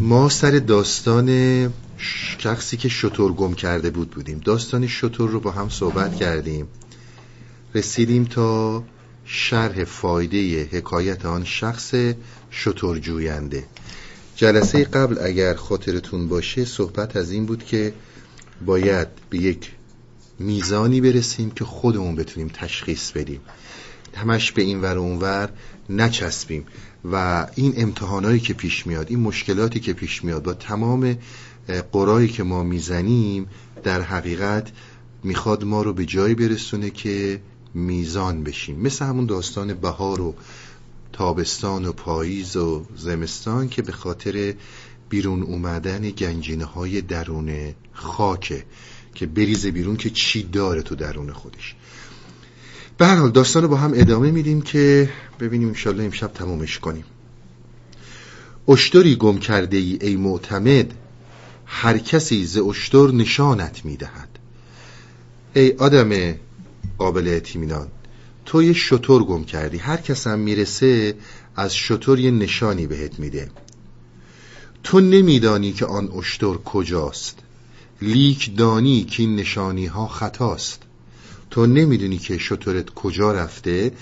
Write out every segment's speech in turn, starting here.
ما سر داستان شخصی که شطور گم کرده بود بودیم. داستان شطور رو با هم صحبت کردیم. رسیدیم تا شرح فایده حکایت آن شخص شطور جوینده جلسه قبل اگر خاطرتون باشه صحبت از این بود که باید به یک میزانی برسیم که خودمون بتونیم تشخیص بدیم. همش به این ور اونور نچسبیم. و این امتحانایی که پیش میاد این مشکلاتی که پیش میاد با تمام قرایی که ما می‌زنیم در حقیقت می‌خواد ما رو به جایی برسونه که میزان بشیم. مثل همون داستان بهار و تابستان و پاییز و زمستان که به خاطر بیرون اومدن گنجینه های درون خاکه که بریزه بیرون که چی داره تو درون خودش. به هر حال داستان رو با هم ادامه میدیم که ببینیم انشالله امشب تمومش کنیم. اشتری گم کرده ای ای معتمد هر کسی ز اشتر نشانت می‌دهد. ای آدم قابل اطمینان تو یه شطور گم کردی هر کس هم می‌رسه از شطور یه نشانی بهت میده. تو نمیدانی که آن اشتر کجاست لیک دانی که این نشانی ها خطاست. تو نمی‌دونی که شطورت کجا رفته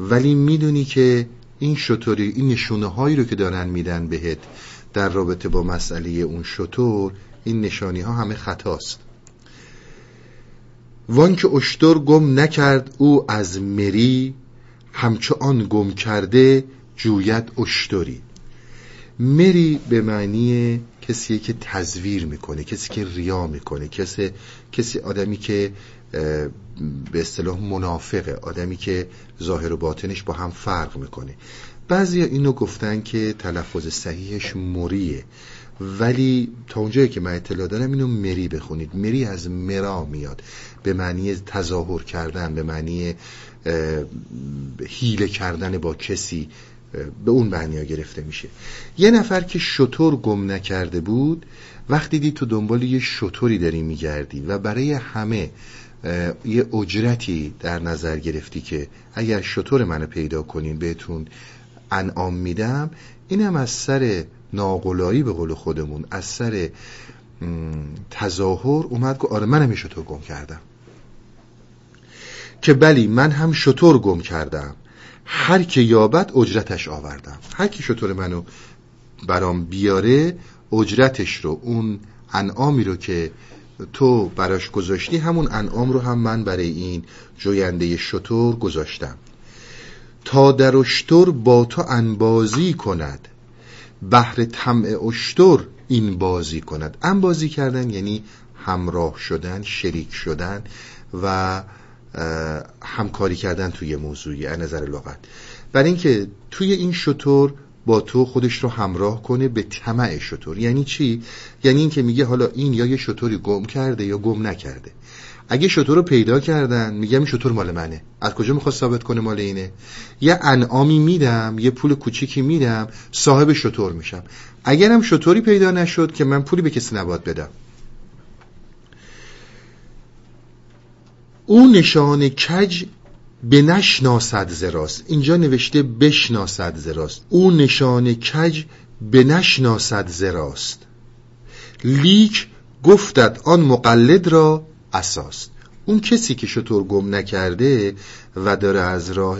ولی می‌دونی که این شطوری این نشونه هایی رو که دارن میدن بهت در رابطه با مسئله اون شطور این نشانی ها همه خطاست. وان که اشتر گم نکرد او از مری همچو آن گم کرده جوید اشتری. مری به معنی کسی که تزویر می‌کنه کسی که ریا می‌کنه کسی کسی آدمی که به اصطلاح منافقه آدمی که ظاهر و باطنش با هم فرق می‌کنه. بعضی اینو گفتن که تلفظ صحیحش مریه ولی تا اونجایی که من اطلاع دارم اینو مری بخونید. مری از مرا میاد. به معنی تظاهر کردن به معنی حیله کردن با کسی به اون معنی گرفته میشه. یه نفر که شطور گم نکرده بود وقتی دید تو دنبال یه شطوری داری میگردی و برای همه یه اجرتی در نظر گرفتی که اگر شطور منو پیدا کنین بهتون انعام میدم اینم از سر ناقلایی به قول خودمون از سر تظاهر اومد که آره منم شطور گم کردم. که بلی من هم شطور گم کردم. هر که یابد اجرتش آوردم. هر کی شطور منو برام بیاره اجرتش رو اون انعامی رو که تو براش گذاشتی همون انعام رو هم من برای این جوینده شطور گذاشتم. تا در اشتر با تو انبازی کند. بهر طمع اشتر این بازی کند. انبازی کردن یعنی همراه شدن شریک شدن و همکاری کردن توی موضوعی از نظر لغت. برای اینکه توی این شطور با تو خودش رو همراه کنه به طمع شطور. یعنی چی؟ یعنی اینکه میگه حالا این یا یه شطوری گم کرده یا گم نکرده. اگه شطور رو پیدا کردن میگم این شطور مال منه. از کجا می‌خواد ثابت کنه مال اینه؟ یه انعامی میدم یه پول کوچیکی میدم صاحب شطور میشم. اگرم شطوری پیدا نشد که من پولی به کسی نباید بدم. او نشان کج به نشناسد زراست. اینجا نوشته بشناسد زراست. او نشان کج به نشناسد زراست. لیک گفتد آن مقلد را اساس اون کسی که شطور گم نکرده و داره از راه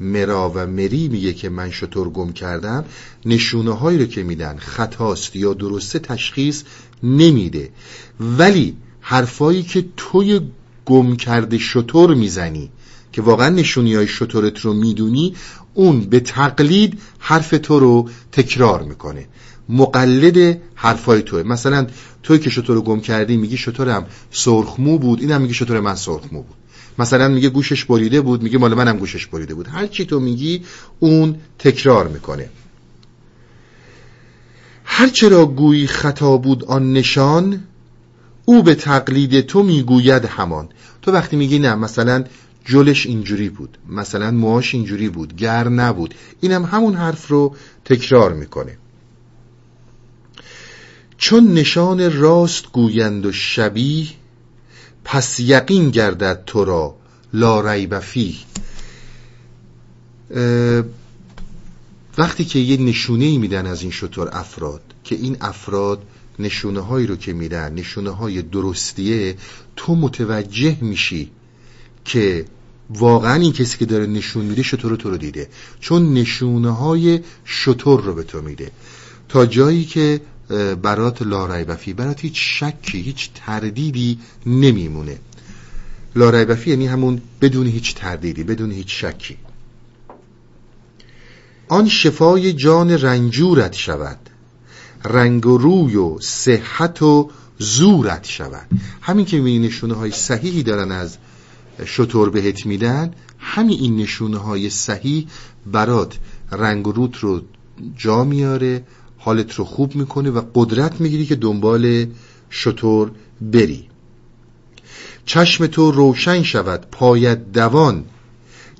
مرا و مری میگه که من شطور گم کردم نشونه هایی رو که میدن خطاست یا درسته تشخیص نمیده. ولی حرفایی که توی گم کرده شطور می‌زنی که واقعا نشونی های شطورت رو می‌دونی اون به تقلید حرف تو رو تکرار می‌کنه. مقلد حرفای توه. مثلا توی که شطور رو گم کردی میگی شطورم سرخمو بود اینم میگی شطور من سرخمو بود. مثلا میگه گوشش بریده بود میگه مال منم گوشش بریده بود. هر چی تو میگی اون تکرار می‌کنه. هر چرا گویی خطا بود آن نشان او به تقلید تو می‌گوید همان. تو وقتی میگی نه مثلا جلش اینجوری بود. مثلا موهاش اینجوری بود. گر نبود. اینم همون حرف رو تکرار می‌کنه. چون نشان راست گویند و شبیه پس یقین گردد تو را لا ریب فیه. وقتی که یه نشونه ای میدن از این شطور افراد که این افراد نشونه هایی رو که میدن نشونه های درستیه تو متوجه میشی که واقعا این کسی که داره نشون میده شطور رو تو رو دیده. چون نشونه های شطور رو به تو میده. تا جایی که برات لاریبفی برات هیچ شکی هیچ تردیدی نمیمونه. لاریبفی یعنی همون بدون هیچ تردیدی بدون هیچ شکی. آن شفای جان رنجورت شود. رنگ و روی و صحت و زورت شود. همین که می نشونه های صحیحی دارن از شطور بهت میدن همین این نشونه های صحیح برات رنگ و روت رو جا میاره حالت رو خوب می‌کنه و قدرت می‌گیری که دنبال شطور بری. چشم تو روشن شود پایت دوان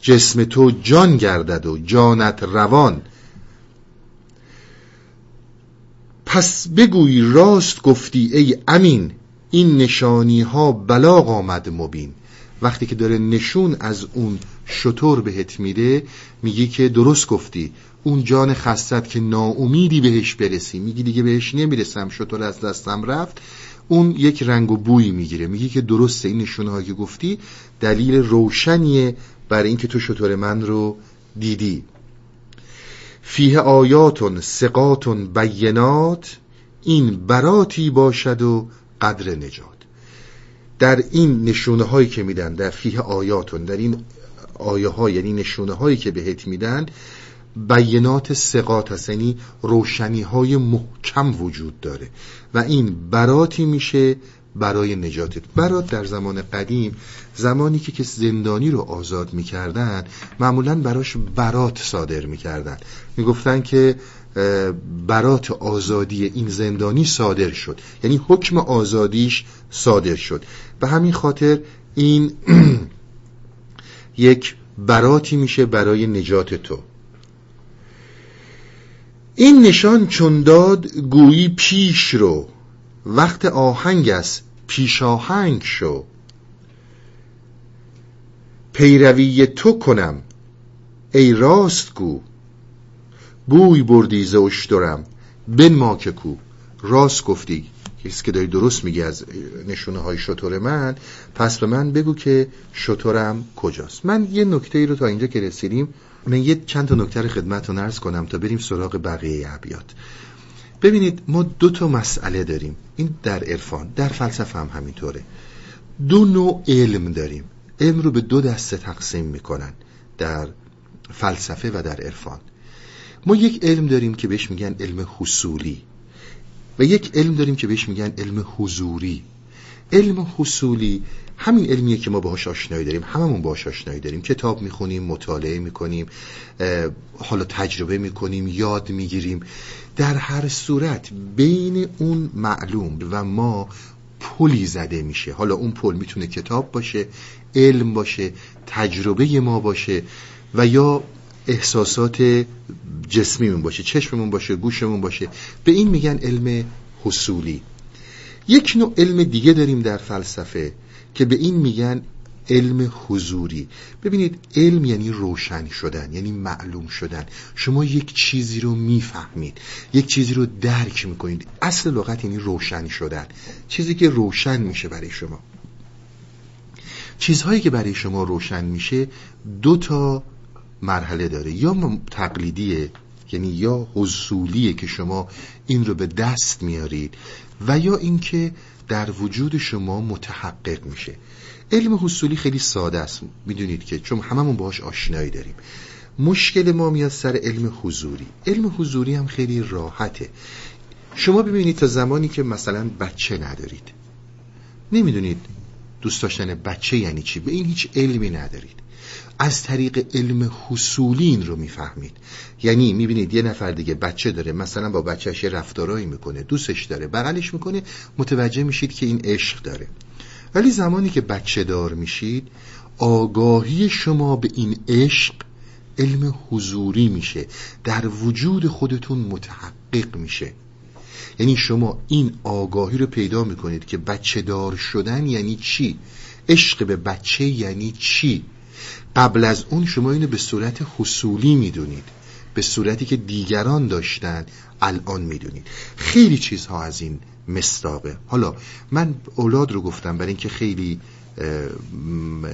جسم تو جان گردد و جانت روان. پس بگوی راست گفتی ای امین این نشانی ها بلاغ آمد مبین. وقتی که داره نشون از اون شطور بهت میده میگی که درست گفتی. اون جان خستت که ناامیدی بهش برسی. میگی دیگه بهش نمی‌رسم شطور از دستم رفت. اون یک رنگ و بوی می‌گیره. میگی که درسته این نشونه که گفتی دلیل روشنیه برای اینکه تو شطور من رو دیدی. فیه آیاتون سقاتون بینات این براتی باشد و قدر نجات. در این نشونه هایی که میدن در فیه آیاتون در این آیه ها یعنی نشونه هایی که بهت میدن بینات سقات هست یعنی روشنی های محکم وجود داره. و این براتی میشه برای نجاتت. برات در زمان قدیم زمانی که کس زندانی رو آزاد می‌کردن معمولا براش برات صادر می‌کردن. می‌گفتن که برات آزادی این زندانی صادر شد. یعنی حکم آزادیش صادر شد. به همین خاطر این یک براتی میشه برای نجات تو. این نشان چون داد گویی پیش رو. وقت آهنگ است پیش آهنگ شو. پیروی تو کنم ای راست گو. بوی بردی ز اشترم بن ما که کو راست گفتی. کسی که داری درست میگی از نشونه های شطور من پس به من بگو که شطورم کجاست. من یه نکته ای رو تا اینجا که رسیدیم من یه چند تا نکته خدمت رو نرس کنم تا بریم سراغ بقیه ابیات. ببینید ما دو تا مسئله داریم. این در عرفان در فلسفه هم همینطوره. دو نوع علم داریم. علم رو به دو دسته تقسیم می‌کنن در فلسفه و در عرفان. ما یک علم داریم که بهش میگن علم حصولی و یک علم داریم که بهش میگن علم حضوری. علم حصولی همین علمیه که ما باهاش آشنایی داریم هممون باهاش آشنایی داریم. کتاب می‌خونیم مطالعه می‌کنیم حالا تجربه می‌کنیم یاد می‌گیریم. در هر صورت بین اون معلوم و ما پلی زده میشه. حالا اون پل می‌تونه کتاب باشه علم باشه تجربه ما باشه و یا احساسات جسمیمون باشه چشممون باشه گوشمون باشه. به این میگن علم حصولی. یک نوع علم دیگه داریم در فلسفه که به این میگن علم حضوری. ببینید علم یعنی روشن شدن یعنی معلوم شدن. شما یک چیزی رو می‌فهمید یک چیزی رو درک می‌کنید. اصل لغت یعنی روشن شدن. چیزی که روشن میشه برای شما. چیزهایی که برای شما روشن میشه دو تا مرحله داره. یا تقلیدیه یعنی یا حصولیه که شما این رو به دست میارید و یا اینکه در وجود شما متحقق میشه. علم حصولی خیلی ساده است. می‌دونید که چون هممون باهاش آشنایی داریم. مشکل ما میاد سر علم حضوری. علم حضوری هم خیلی راحته. شما ببینید تا زمانی که مثلا بچه ندارید. نمی‌دونید دوست داشتن بچه یعنی چی؟ به این هیچ علمی ندارید. از طریق علم حصولی این رو می‌فهمید. یعنی می‌بینید یه نفر دیگه بچه داره مثلا با بچهش رفتارایی می‌کنه دوستش داره بغلش می‌کنه متوجه میشید که این عشق داره. ولی زمانی که بچه دار میشید آگاهی شما به این عشق علم حضوری میشه در وجود خودتون متحقق میشه. یعنی شما این آگاهی رو پیدا می‌کنید که بچه دار شدن یعنی چی؟ عشق به بچه یعنی چی؟ قبل از اون شما اینو به صورت حصولی می‌دونید. به صورتی که دیگران داشتن الان می‌دونید. خیلی چیزها از این مستاقه حالا من اولاد رو گفتم برای اینکه خیلی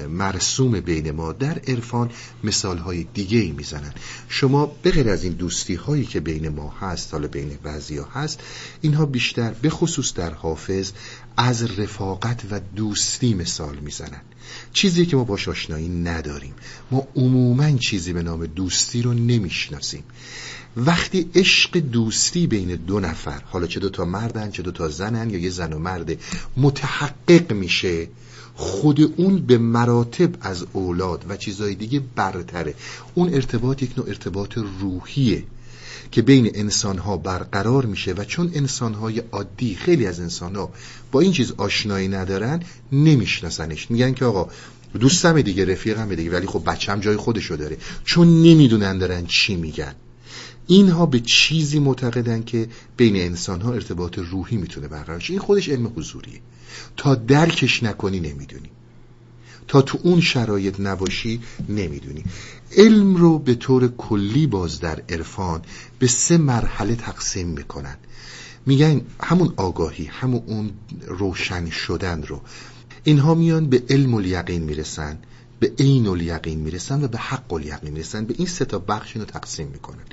مرسوم بین ما در عرفان مثال های دیگه ای می‌زنن. شما بغیر از این دوستی هایی که بین ما هست حالا بین بعضی ها هست اینها بیشتر به خصوص در حافظ از رفاقت و دوستی مثال می‌زنن. چیزی که ما باش آشنایی نداریم. ما عموما چیزی به نام دوستی رو نمی‌شناسیم. وقتی عشق دوستی بین دو نفر حالا چه دو تا مردن چه دو تا زنن یا یه زن و مرده متحقق میشه خود اون به مراتب از اولاد و چیزهای دیگه برتره. اون ارتباط یک نوع ارتباط روحیه. که بین انسانها برقرار میشه و چون انسانهای عادی خیلی از انسانها با این چیز آشنایی ندارن نمیشناسنش. میگن که آقا دوستم دیگه رفیقم دیگه ولی خب بچم جای خودشو داره. چون نمی‌دونن دارن چی میگن. اینها به چیزی معتقدن که بین انسان ها ارتباط روحی می‌تونه برقرار شه. این خودش علم حضوریه. تا درکش نکنی نمی‌دونی. تا تو اون شرایط نباشی نمی‌دونی. علم رو به طور کلی باز در عرفان به سه مرحله تقسیم می‌کنن. میگن همون آگاهی همون اون روشن شدن رو. اینها میان به علم الیقین می‌رسن به عین الیقین می‌رسن و به حق الیقین می‌رسن. به این سه تا بخش رو تقسیم می‌کنن.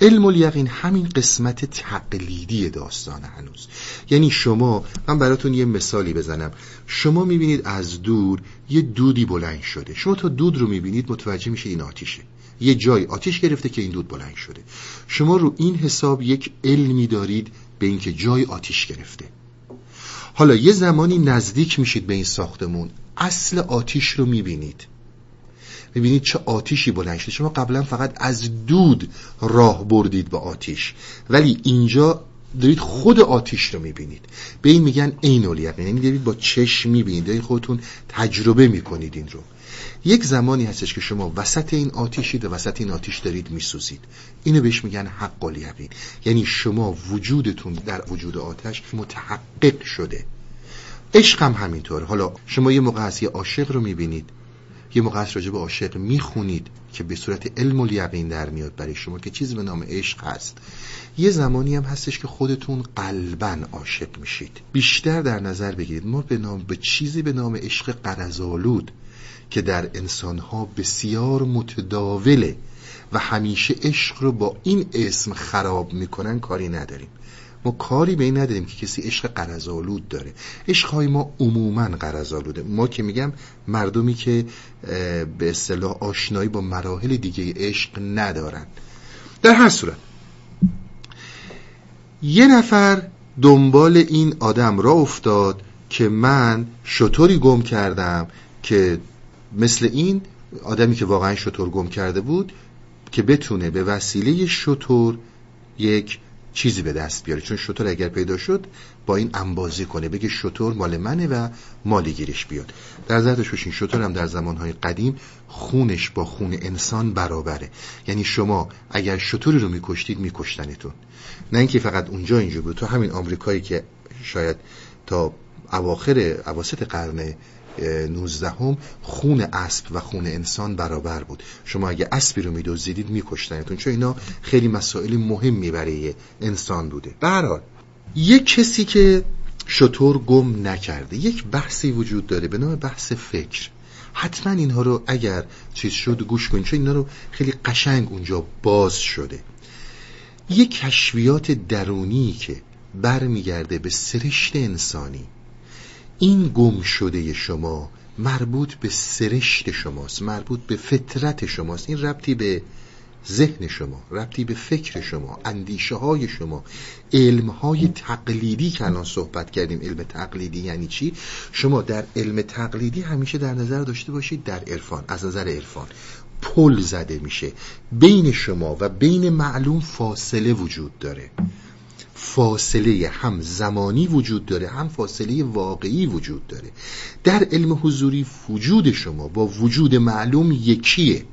علم الیقین همین قسمت تقلیدی داستان هنوز. یعنی شما من براتون یه مثالی بزنم. شما می‌بینید از دور یه دودی بلند شده. شما تا دود رو می‌بینید متوجه میشه این آتیشه. یه جای آتیش گرفته که این دود بلند شده. شما رو این حساب یک علمی دارید به اینکه جای آتیش گرفته. حالا یه زمانی نزدیک میشید به این ساختمون اصل آتیش رو می‌بینید. ببینید چه آتیشی بلند شده. شما قبلا فقط از دود راه بردید به آتیش. ولی اینجا دارید خود آتیش رو می‌بینید. به این میگن عین الیقین. یعنی دارید با چشم می‌بینید. دارید خودتون تجربه می‌کنید این رو. یک زمانی هستش که شما وسط این آتیشید و وسط این آتیش دارید میسوزید. اینو بهش میگن حق الیقین. یعنی شما وجودتون در وجود آتش متحقق شده. عشق هم همینطور. حالا شما یه موقع هست یه عاشق رو می‌بینید. یه موقع از راجب عاشق می‌خونید که به صورت علم و یقین در میاد برای شما که چیزی به نام عشق هست. یه زمانی هم هستش که خودتون قلبا عاشق میشید. بیشتر در نظر بگیرید. ما به نام به چیزی به نام عشق قرزالود که در انسانها بسیار متداوله و همیشه عشق رو با این اسم خراب می‌کنن کاری نداریم. ما کاری به این نداریم که کسی عشق قرضالود داره. عشقهای ما عموما قرضالوده ما که میگم مردمی که به اصطلاح آشنایی با مراحل دیگه عشق ندارن. در هر صورت یه نفر دنبال این آدم را افتاد که من شطوری گم کردم که مثل این آدمی که واقعا شطور گم کرده بود که بتونه به وسیله شطور یک چیزی به دست بیاره. چون شطور اگر پیدا شد با این انبازی کنه بگه شطور مال منه و مالی گیرش بیاد. در زردش بشین شطور هم در زمانهای قدیم خونش با خون انسان برابره. یعنی شما اگر شطوری رو میکشتید میکشتنتون. نه اینکه فقط اونجا اینجا بود تو همین آمریکایی که شاید تا اواخر اواسط قرن نوزدهم خون اسب و خون انسان برابر بود. شما اگه اسبی رو میدوزیدید میکشتنتون چون اینا خیلی مسائل مهمی برای انسان بوده. به یک کسی که شطور گم نکرده یک بحثی وجود داره به نام بحث فکر. حتما اینها رو اگر چیز شد گوش کنید چون اینا رو خیلی قشنگ اونجا باز شده. یک کشفیات درونی که برمیگرده به سرشت انسانی. این گم شده شما مربوط به سرشت شماست مربوط به فطرت شماست. این ربطی به ذهن شما ربطی به فکر شما اندیشه های شما علم های تقلیدی که الان صحبت کردیم. علم تقلیدی یعنی چی؟ شما در علم تقلیدی همیشه در نظر داشته باشید در عرفان از نظر عرفان. پل زده میشه. بین شما و بین معلوم فاصله وجود داره. فاصله هم زمانی وجود داره هم فاصله واقعی وجود داره. در علم حضوری وجود شما با وجود معلوم یکیه.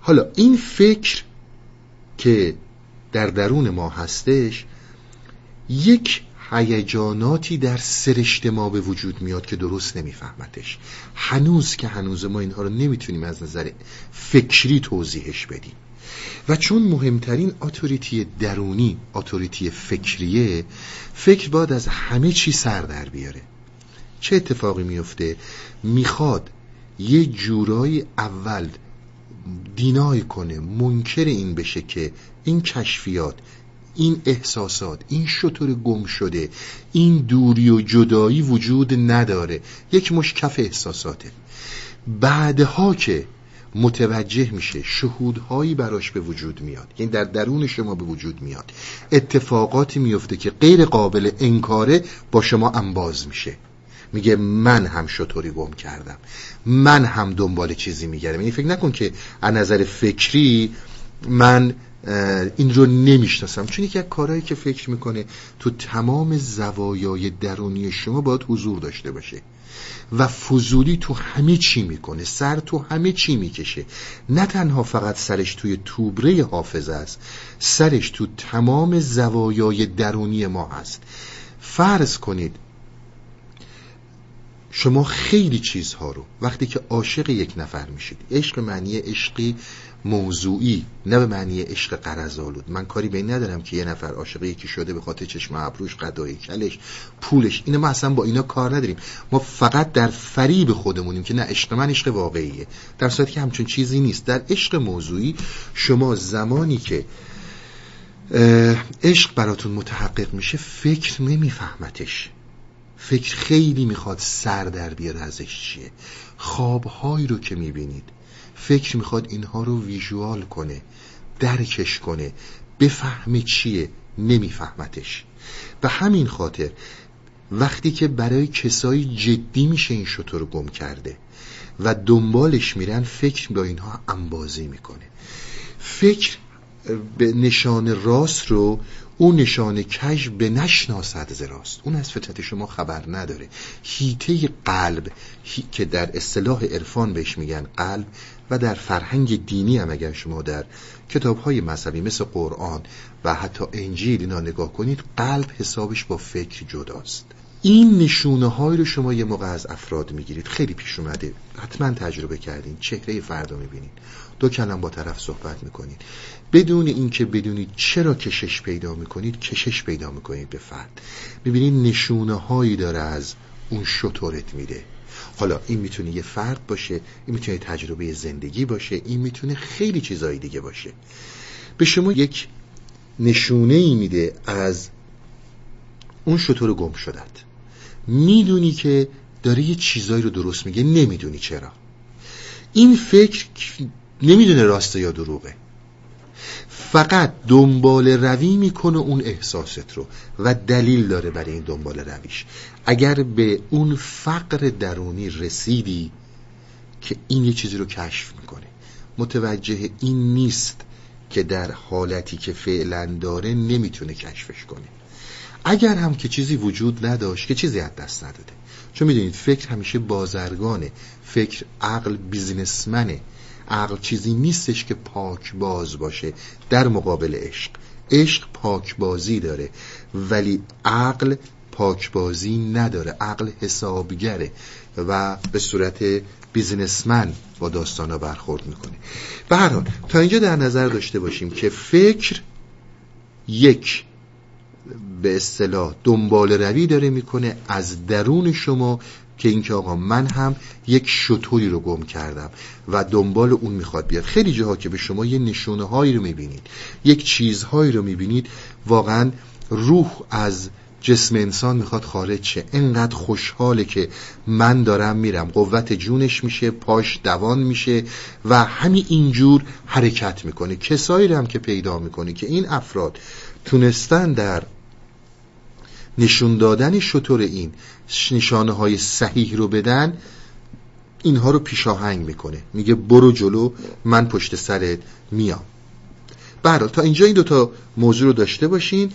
حالا این فکر که در درون ما هستش یک هیجاناتی در سرشت ما به وجود میاد که درست نمیفهمتش. هنوز که هنوز ما اینها رو نمی‌تونیم از نظر فکری توضیحش بدیم. و چون مهمترین اتوریتی درونی اتوریتی فکریه فکر باید از همه چی سر در بیاره. چه اتفاقی میفته می‌خواد یه جورایی اول دینای کنه منکر این بشه که این کشفیات این احساسات این شطور گم شده این دوری و جدایی وجود نداره. یک مشکف احساساته. بعدها که متوجه میشه شهودهایی براش به وجود میاد یعنی در درون شما به وجود میاد اتفاقاتی میفته که غیر قابل انکاره با شما انباز میشه. میگه من هم شطوری گم کردم. من هم دنبال چیزی میگردم. یعنی فکر نکن که از نظر فکری من این رو نمی‌شناسم. چون از کارهایی که فکر می‌کنه تو تمام زوایای درونی شما باید حضور داشته باشه و فضولی تو همه چی می‌کنه. سر تو همه چی می‌کشه. نه تنها فقط سرش توی توبره حافظه است سرش تو تمام زوایای درونی ما هست. فرض کنید شما خیلی چیزها رو وقتی که عاشق یک نفر میشید عشق معنی عشقی موضوعی نه به معنی عشق قرضالود من کاری به این ندارم که یه نفر عاشق یکی شده به خاطر چشم ابروش قدای کلش پولش. اینو ما اصلا با اینا کار نداریم. ما فقط در فریب خودمونیم که نه عشق من عشق واقعیه. در صورتی که همچون چیزی نیست. در عشق موضوعی شما زمانی که عشق براتون متحقق میشه فکر نمیفهمتش. فکر خیلی می‌خواد سر در بیاره ازش چیه. خوابهایی رو که می‌بینید. فکر می‌خواد اینها رو ویژوال کنه درکش کنه بفهمه چیه نمیفهمتش. به همین خاطر وقتی که برای کسایی جدی میشه این شطور گم کرده و دنبالش میرن فکر با اینها انبازی می‌کنه. فکر به نشان راست رو اون نشان کج به نشناسد ز راست. اون از فطرت شما خبر نداره. هیته قلب که در اصطلاح عرفان بهش میگن قلب و در فرهنگ دینی هم اگر شما در کتاب های مذهبی مثل قرآن و حتی انجیل اینا نگاه کنید قلب حسابش با فکر جداست. این نشونه های رو شما یه موقع از افراد می‌گیرید. خیلی پیش اومده. حتما تجربه کردین چهره فردا می‌بینید دو کلم با طرف صحبت می‌کنید بدون اینکه بدونید چرا کشش پیدا می‌کنید کشش پیدا می‌کنید به فرد. می‌بینید نشونه هایی داره از اون شطورت میده. حالا این می‌تونه یه فرد باشه این می‌تونه تجربه زندگی باشه این می‌تونه خیلی چیزایی دیگه باشه. به شما یک نشونه ای میده از اون شطور گم شدت. می‌دونی که داره یه چیزایی رو درست میگه نمی‌دونی چرا. این فکر نمی‌دونه راسته یا دروغه. فقط دنبال روی می‌کنه اون احساست رو و دلیل داره برای این دنبال رویش. اگر به اون فقر درونی رسیدی که این یه چیزی رو کشف می‌کنه. متوجه این نیست که در حالتی که فعلا داره نمی‌تونه کشفش کنه. اگر هم که چیزی وجود نداشت که چیزی از دست نداده. چون می‌دونید فکر همیشه بازرگانه. فکر عقل بیزینسمنه. عقل چیزی نیستش که پاک باز باشه در مقابل عشق. عشق پاک بازی داره ولی عقل پاکبازی نداره. عقل حسابگره و به صورت بیزنسمن با داستانا برخورد می‌کنه. به هر حال تا اینجا در نظر داشته باشیم که فکر یک به اصطلاح دنبال روی داره می‌کنه از درون شما که اینکه آقا من هم یک شطوری رو گم کردم و دنبال اون می‌خواد بیاد. خیلی جاها که به شما یه نشونه هایی رو می‌بینید یک چیزهایی رو می‌بینید واقعا روح از جسم انسان می‌خواد خارج شه. انقدر خوشحاله که من دارم میرم. قوت جونش میشه پاش دوان میشه و همین اینجور حرکت می‌کنه. کسایی هم که پیدا می‌کنه که این افراد تونستن در نشون دادن شطور این نشانه های صحیح رو بدن اینها رو پیشاهنگ می‌کنه. میگه برو جلو من پشت سرت میام. برای تا اینجا این دوتا موضوع رو داشته باشین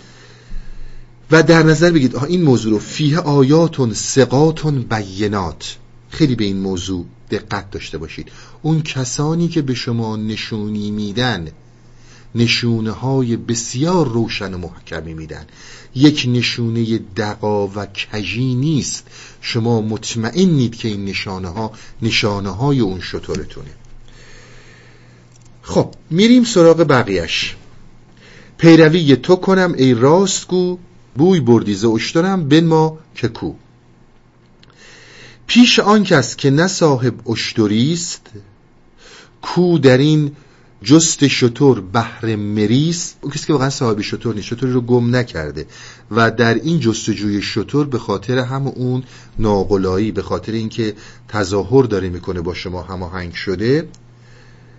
و در نظر بگید این موضوع رو فیه آیاتون سقاتون بینات. خیلی به این موضوع دقت داشته باشید. اون کسانی که به شما نشونی میدن نشونه های بسیار روشن و محکمی میدن. یک نشونه دقا و کجی نیست. شما مطمئنید که این نشانه ها نشانه های اون شطورتونه. خب میریم سراغ بقیهش پیروی تو کنم ای راستگو بوی بردیزه اشترم بن ما که کو. پیش آن کس که نه صاحب اشتریست کو در این جست شطور بهر مریست اون کسی که واقعا صاحب شطور نیست شطوری رو گم نکرده. و در این جستجوی شطور به خاطر هم اون ناقلایی به خاطر اینکه تظاهر داره می‌کنه با شما هماهنگ شده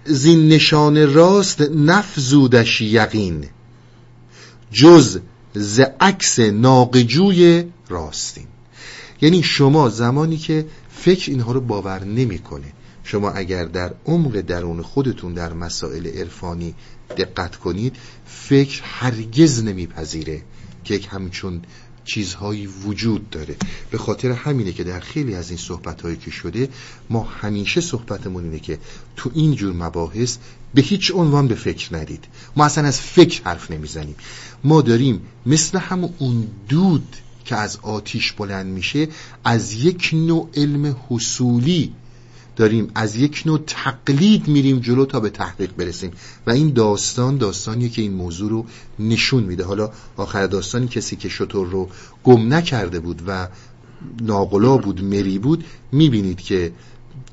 زین نشان راست نفزودش یقین. جز ز عکس ناقجوی راستین. یعنی شما زمانی که فکر اینها رو باور نمی‌کنه شما اگر در عمق درون خودتون در مسائل عرفانی دقت کنید فکر هرگز نمیپذیره که یک همچون چیزهایی وجود داره. به خاطر همینه که در خیلی از این صحبت هایی که شده ما همیشه صحبتمون اینه که تو این جور مباحث به هیچ عنوان به فکر ندید. ما اصلا از فکر حرف نمی‌زنیم. ما داریم مثل هم اون دود که از آتیش بلند میشه از یک نوع علم حصولی داریم. از یک نوع تقلید میریم جلو تا به تحقیق برسیم. و این داستان داستانیه که این موضوع رو نشون میده. حالا آخر داستانی کسی که شطور رو گم نکرده بود و ناقلا بود مری بود می‌بینید که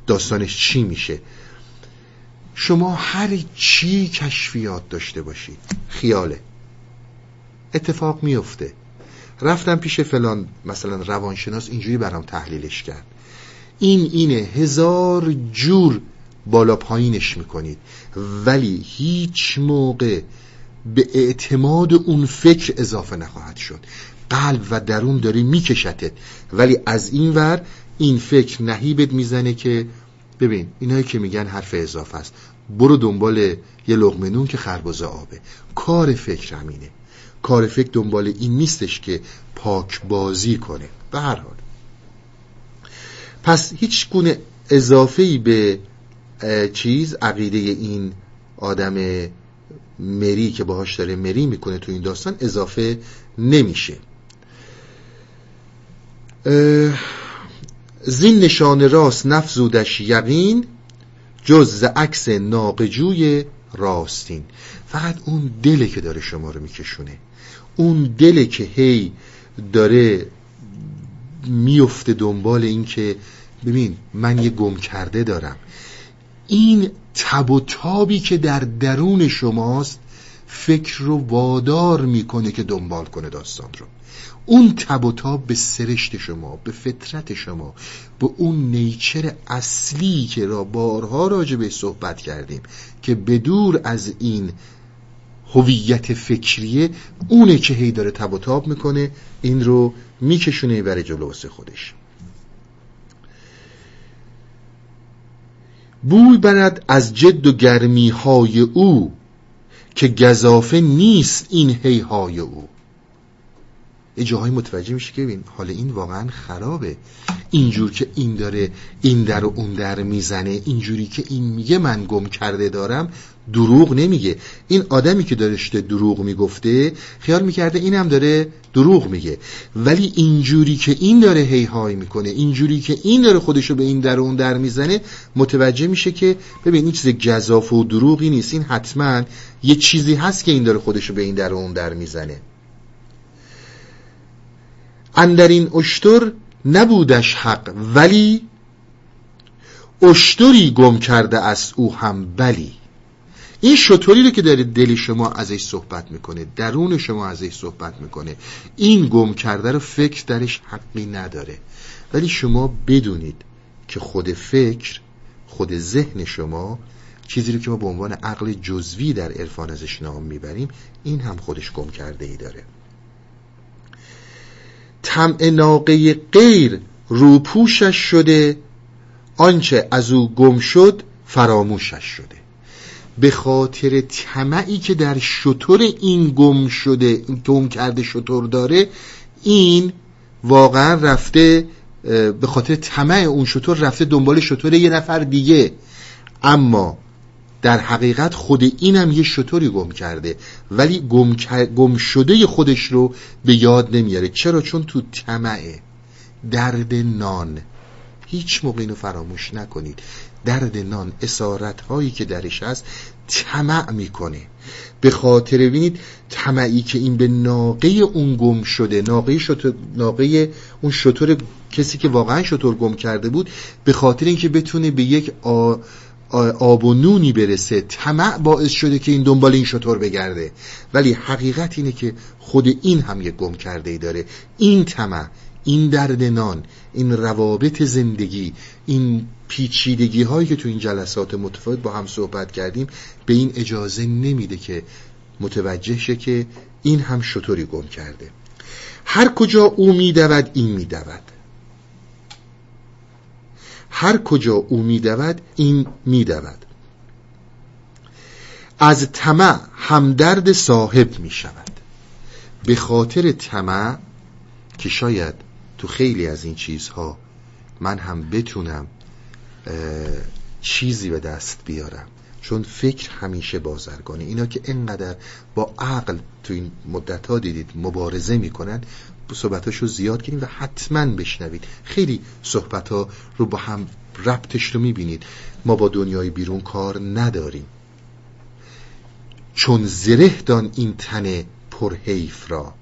داستانش چی میشه. شما هر چی کشفیات داشته باشید خیاله. اتفاق میفته رفتم پیش فلان مثلا روانشناس اینجوری برام تحلیلش کرد. این اینه هزار جور بالا پایینش می‌کنید. ولی هیچ موقع به اعتماد اون فکر اضافه نخواهد شد. قلب و درون داره میکشتت. ولی از این ور این فکر نهیبت می‌زنه که ببین اینایی که میگن حرف اضافه است. برو دنبال یه لغمنون که خربزه آبه. کار فکر همینه. کار فکر دنبال این نیستش که پاک بازی کنه. به هر حال. پس هیچ گونه اضافه به چیز عقیده این آدم مری که باهاش داره مری می‌کنه تو این داستان اضافه نمیشه. زین نشان راست نفزودش یقین جز عکس ناقجوی راستین. فقط اون دله که داره شما رو میکشونه. اون دله که هی داره میفته دنبال این که ببین من یه گم کرده دارم. این تب و تابی که در درون شماست فکر رو وادار می‌کنه که دنبال کنه داستان رو. اون تب و تاب به سرشت شما به فطرت شما به اون نیچر اصلی که را بارها راجع به صحبت کردیم که بدور از این هویت فکریه اونه که هی داره تب و تاب می‌کنه این رو میکشونه برای جلو واسه خودش. بوی برد از جد و گرمی های او که گذافه نیست این هی های او. یه جاهای متوجه میشه که ببین حالا این واقعا خرابه. اینجور که این داره این در و اون در می‌زنه اینجوری که این میگه من گم کرده دارم دروغ نمیگه. این آدمی که داشته دروغ می‌گفته خیال می‌کرده اینم داره دروغ میگه. ولی اینجوری که این داره هی های می‌کنه اینجوری که این داره خودشو به این در و اون در می‌زنه متوجه میشه که ببین این چیز گذاف و دروغی نیست. این حتما یه چیزی هست که این داره خودشو به این در و اون در می‌زنه. اندرین اشتر نبودش حق ولی اشتری گم کرده از او هم بلی. این شطوری رو که داره دل شما ازش صحبت می‌کنه درون شما ازش صحبت می‌کنه این گم کرده رو فکر درش حقی نداره. ولی شما بدونید که خود فکر خود ذهن شما چیزی رو که ما به عنوان عقل جزوی در عرفان ازش نام می‌بریم این هم خودش گم کرده ای داره. طمع ناقه غیر روپوشش شده آنچه از او گم شد فراموشش شده. به خاطر طمعی که در شطور این گم شده گم کرده شطور داره این واقعا رفته به خاطر طمع اون شطور رفته دنبال شطور یه نفر دیگه. اما در حقیقت خود اینم یه شطوری گم کرده ولی گم, گم شده خودش رو به یاد نمیاره. چرا؟ چون تو طمعه درد نان. هیچ موقع اینو فراموش نکنید. درد نان اسارت هایی که درش هست طمع می‌کنه. به خاطر ببینید طمعی که این به ناقه اون گم شده ناقه, شطور، ناقه اون شطور کسی که واقعا شطور گم کرده بود به خاطر اینکه بتونه به یک آ... آب و نونی برسه طمع باعث شده که این دنبال این شطور بگرده. ولی حقیقت اینه که خود این هم یک گم کرده ای داره. این طمع این درد نان این روابط زندگی این پیچیدگی هایی که تو این جلسات متفاوت با هم صحبت کردیم به این اجازه نمیده که متوجه شه که این هم شطوری گم کرده. هر کجا او میدود این میدود. هر کجا او میدود این میدود. از طمع همدرد صاحب می شود به خاطر طمع که شاید تو خیلی از این چیزها من هم بتونم چیزی به دست بیارم. چون فکر همیشه بازرگانه. اینا که اینقدر با عقل تو این مدت ها دیدید مبارزه می‌کنن صحبتاشو زیاد کنید و حتما بشنوید. خیلی صحبت ها رو با هم ربطش رو می‌بینید. ما با دنیای بیرون کار نداریم. چون زره دان این تن پرحیف را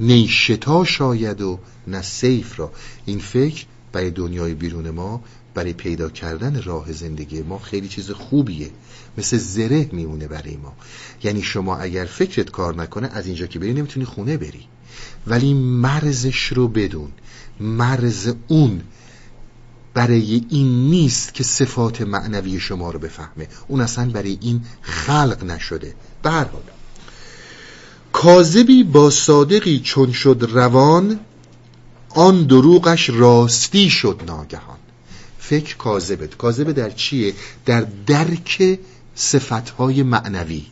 نیشتا شاید و نه سیف را. این فکر برای دنیای بیرون ما برای پیدا کردن راه زندگی ما خیلی چیز خوبیه. مثل زره میمونه برای ما. یعنی شما اگر فکرت کار نکنه از اینجا که بری نمی‌تونی خونه بری. ولی مرزش رو بدون. مرز اون برای این نیست که صفات معنوی شما رو بفهمه. اون اصلا برای این خلق نشده. به حال. کاذبی با صادقی چون شد روان آن دروغش راستی شد ناگهان. فکر کاذبه کاذبه در چیه؟ در درک صفتهای معنوی.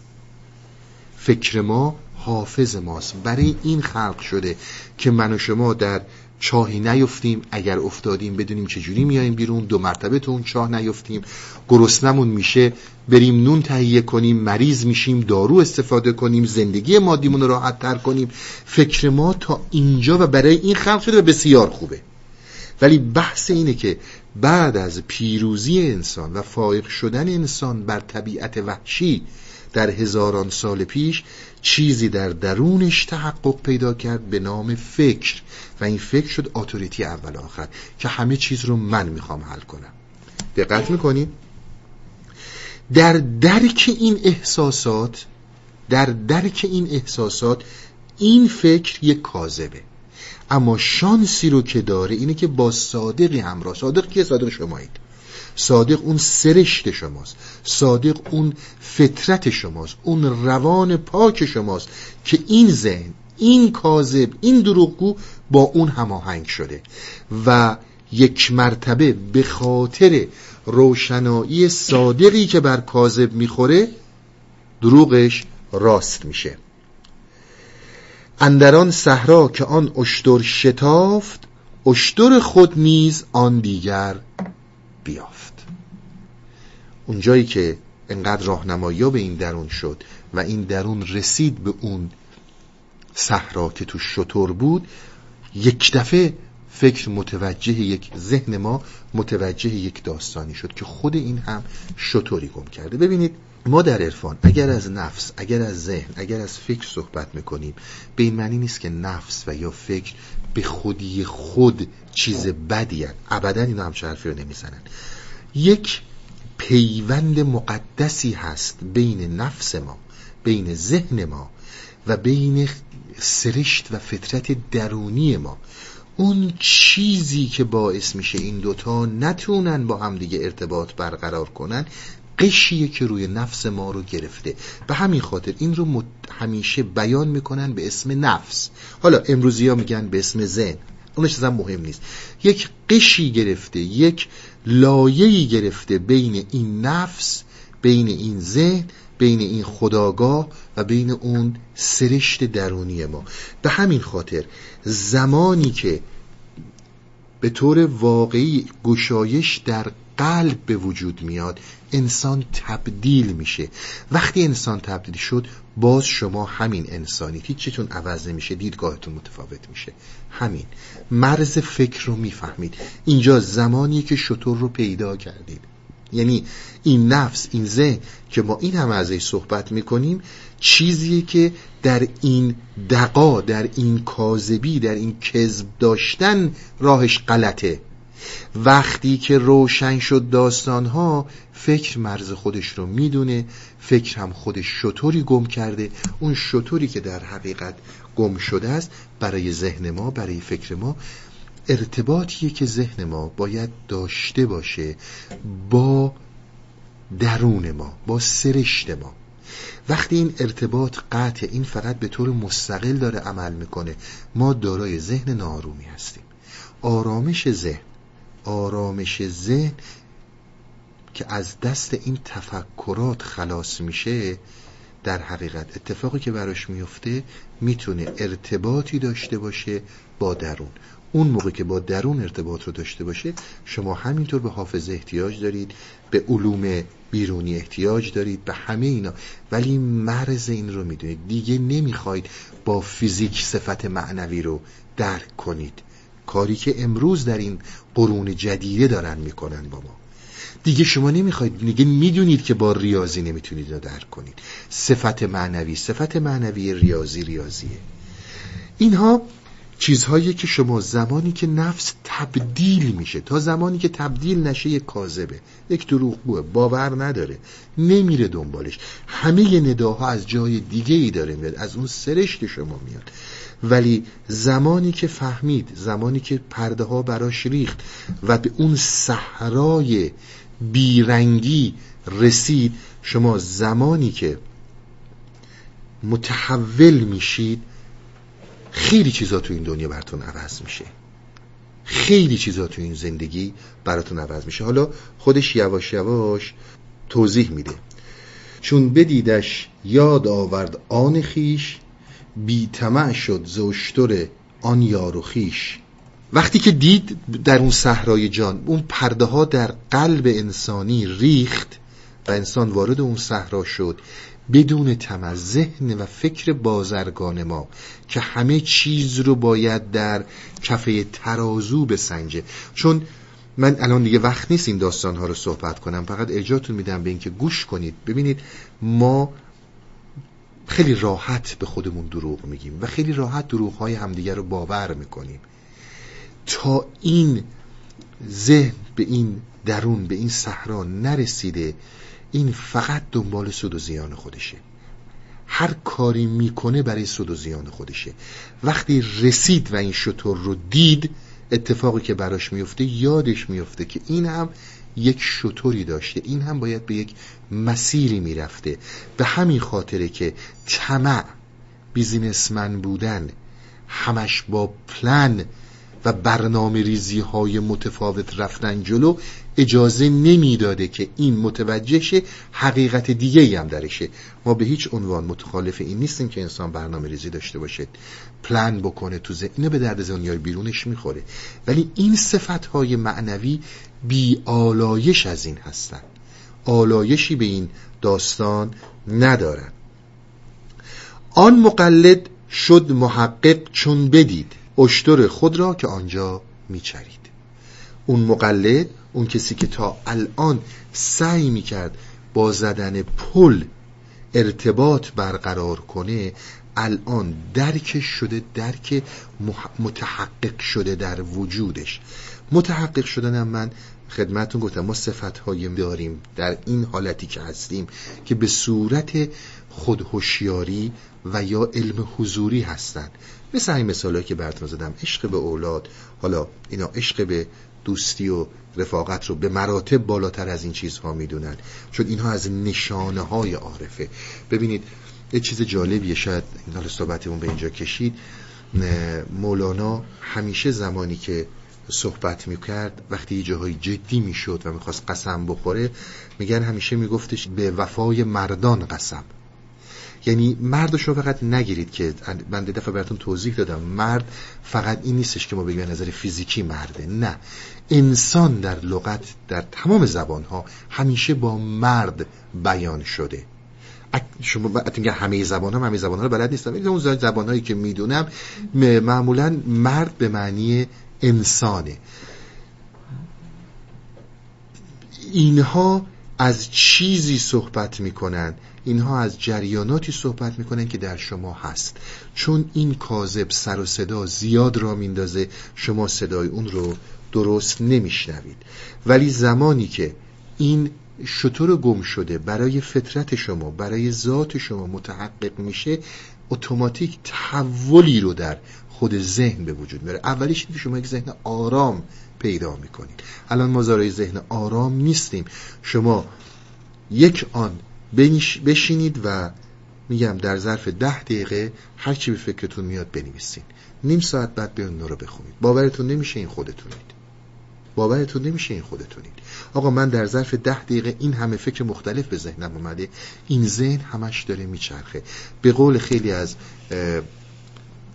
فکر ما حافظ ماست. برای این خلق شده که من و شما در چاهی نیفتیم. اگر افتادیم بدونیم چجوری میاییم بیرون. دو مرتبه تو اون چاه نیفتیم. گرسنمون میشه. بریم نون تهیه کنیم. مریض میشیم. دارو استفاده کنیم. زندگی مادیمون رو راحت تر کنیم. فکر ما تا اینجا و برای این خلق شده و بسیار خوبه. ولی بحث اینه که بعد از پیروزی انسان و فائق شدن انسان بر طبیعت وحشی در هزاران سال پیش چیزی در درونش تحقق پیدا کرد به نام فکر. و این فکر شد اتوریتی اول آخر که همه چیز رو من می‌خوام حل کنم. دقت می‌کنید در درک این احساسات در درک این احساسات این فکر یک کاذبه. اما شانسی رو که داره اینه که با صادقی همراه صادق که صادق شمایید. صادق اون سرشت شماست. صادق اون فطرت شماست. اون روان پاک شماست که این ذهن این کاذب این دروغگو با اون هماهنگ شده و یک مرتبه به خاطر روشنایی صادقی که بر کاذب می‌خوره دروغش راست میشه. اندران صحرا که آن اشتر شتافت اشتر خود نیز آن دیگر بیافت. اونجایی که انقدر راهنمایی به این درون شد و این درون رسید به اون صحرا که تو شطور بود یک دفعه فکر متوجه یک ذهن ما متوجه یک داستانی شد که خود این هم شطوری گم کرده. ببینید ما در عرفان اگر از نفس اگر از ذهن اگر از فکر صحبت می‌کنیم به این معنی نیست که نفس و یا فکر به خودی خود چیز بدی هست. ابدا اینا هم حرفی رو نمی‌زنن. یک پیوند مقدسی هست بین نفس ما بین ذهن ما و بین سرشت و فطرت درونی ما. اون چیزی که باعث میشه این دوتا نتونن با هم دیگه ارتباط برقرار کنن قشیه که روی نفس ما رو گرفته. به همین خاطر این رو همیشه بیان می‌کنن به اسم نفس. حالا امروزی ها میگن به اسم ذهن. اون چیزا مهم نیست. یک قشی گرفته یک لایه‌ای گرفته بین این نفس بین این ذهن بین این خداگاه و بین اون سرشت درونی ما. به همین خاطر زمانی که به طور واقعی گشایش در قلب به وجود میاد انسان تبدیل میشه. وقتی انسان تبدیل شد باز شما همین انسانید هیچیتون عوض نمیشه دیدگاهتون متفاوت میشه. همین. مرز فکر رو می‌فهمید. اینجا زمانی که شطور رو پیدا کردید. یعنی این نفس این ذهن که ما این همه ازش صحبت می‌کنیم چیزیه که در این دقا در این کاذبی در این کذب داشتن راهش غلطه. وقتی که روشن شد داستانها فکر مرز خودش رو می‌دونه فکر هم خودش شطوری گم کرده. اون شطوری که در حقیقت گم شده است برای ذهن ما برای فکر ما ارتباطیه که ذهن ما باید داشته باشه با درون ما با سرشت ما. وقتی این ارتباط قطع این فقط به طور مستقل داره عمل می‌کنه ما دارای ذهن نارومی هستیم. آرامش ذهن آرامش ذهن که از دست این تفکرات خلاص میشه در حقیقت اتفاقی که براش میفته می‌تونه ارتباطی داشته باشه با درون. اون موقع که با درون ارتباط رو داشته باشه شما همینطور به حافظه احتیاج دارید به علوم بیرونی احتیاج دارید به همه اینا. ولی مرز این رو می‌دونید. دیگه نمی‌خواید با فیزیک صفت معنوی رو درک کنید. کاری که امروز در این قرون جدیده دارن می‌کنن با ما. دیگه شما نمی‌خواید دیگه می‌دونید که با ریاضی نمی‌تونید رو درک کنید. صفت معنوی صفت معنوی ریاضی ریاضیه. اینها چیزهایی که شما زمانی که نفس تبدیل میشه تا زمانی که تبدیل نشه یک کاذبه. یک دروغگوه باور نداره. نمیره دنبالش. همه نداها از جای دیگه ای داره میاد. از اون سرش که شما میاد. ولی زمانی که فهمید زمانی که پرده ها براش ریخت و به اون صحرای بیرنگی رسید شما زمانی که متحول میشید خیلی چیزا تو این دنیا براتون عوض میشه. خیلی چیزا تو این زندگی براتون عوض میشه. حالا خودش یواش یواش توضیح میده. چون بدیدش یاد آورد آن خیش بی شد زوشتر آن یار خیش. وقتی که دید در اون صحرای جان اون پرده ها در قلب انسانی ریخت و انسان وارد اون صحرا شد بدون تم ذهن و فکر بازرگان ما که همه چیز رو باید در کفه ترازو بسنجه. چون من الان دیگه وقت نیست این داستان ها رو صحبت کنم فقط اجازهتون میدم به اینکه گوش کنید. ببینید ما خیلی راحت به خودمون دروغ میگیم و خیلی راحت دروغ های همدیگه رو باور می‌کنیم. تا این ذهن به این درون به این صحرا نرسیده این فقط دنبال سود و زیان خودشه. هر کاری می‌کنه برای سود و زیان خودشه. وقتی رسید و این شطور رو دید اتفاقی که براش میفته یادش میفته که این هم یک شطوری داشته. این هم باید به مسیری می‌رفته. به همین خاطره که طمع بیزینسمن بودن همش با پلن و برنامه ریزی های متفاوت رفتن جلو اجازه نمی‌داده که این متوجه حقیقت دیگه هم درشه. ما به هیچ عنوان متخالف این نیستیم که انسان برنامه ریزی داشته باشه. پلن بکنه تو اینو به درد دنیای بیرونش می‌خوره. ولی این صفت های معنوی بی آلایش از این هستن آلایشی به این داستان ندارن آن مقلد شد محقق چون بدید. اشتر خود را که آنجا میچرید. اون مقلد اون کسی که تا الان سعی می‌کرد با زدن پل ارتباط برقرار کنه الان درک شده درک متحقق شده در وجودش. متحقق شدنم من. خدمتون گفتم ما صفت هایی داریم در این حالتی که هستیم که به صورت خودهوشیاری و یا علم حضوری هستند. مثل این مثال که براتون زدم. عشق به اولاد. حالا اینا عشق به دوستی و رفاقت رو به مراتب بالاتر از این چیزها می‌دونن. چون اینها از نشانه های عارفه. ببینید یه چیز جالبیه. شاید این حال صحبتمون به اینجا کشید. مولانا همیشه زمانی که صحبت می‌کرد وقتی یه جاهای جدی می‌شد و می‌خواست قسم بخوره میگن همیشه میگفتش به وفای مردان قسم. یعنی مردش رو فقط نگیرید که من دفعه براتون توضیح دادم. مرد فقط این نیستش که ما بگیم نظر فیزیکی مرده. نه. انسان در لغت در تمام زبان ها همیشه با مرد بیان شده. شما همه زبان ها همه زبان ها رو بلد نیستم. اون زبان هایی که می‌دونم معمولا مرد به معنی انسانه. اینها از چیزی صحبت می‌کنن. اینها از جریاناتی صحبت می‌کنن که در شما هست. چون این کاذب سر و صدا زیاد را میندازه شما صدای اون رو درست نمیشنوید. ولی زمانی که این شطور گم شده برای فطرت شما برای ذات شما متحقق میشه اتوماتیک تحولی رو در خود ذهن به وجود میاره. اولیش که شما یک ذهن آرام پیدا می‌کنید. الان ما زارای ذهن آرام نیستیم. شما یک آن بشینید و میگم در ظرف ده دقیقه هر چی به فکرتون میاد بنویسین. نیم ساعت بعد به اون رو بخونید. باورتون نمیشه این خودتونید. باورتون نمیشه این خودتونید. آقا من در ظرف ده دقیقه این همه فکر مختلف به ذهنم اومده. این ذهن همش داره میچرخه. به قول خیلی از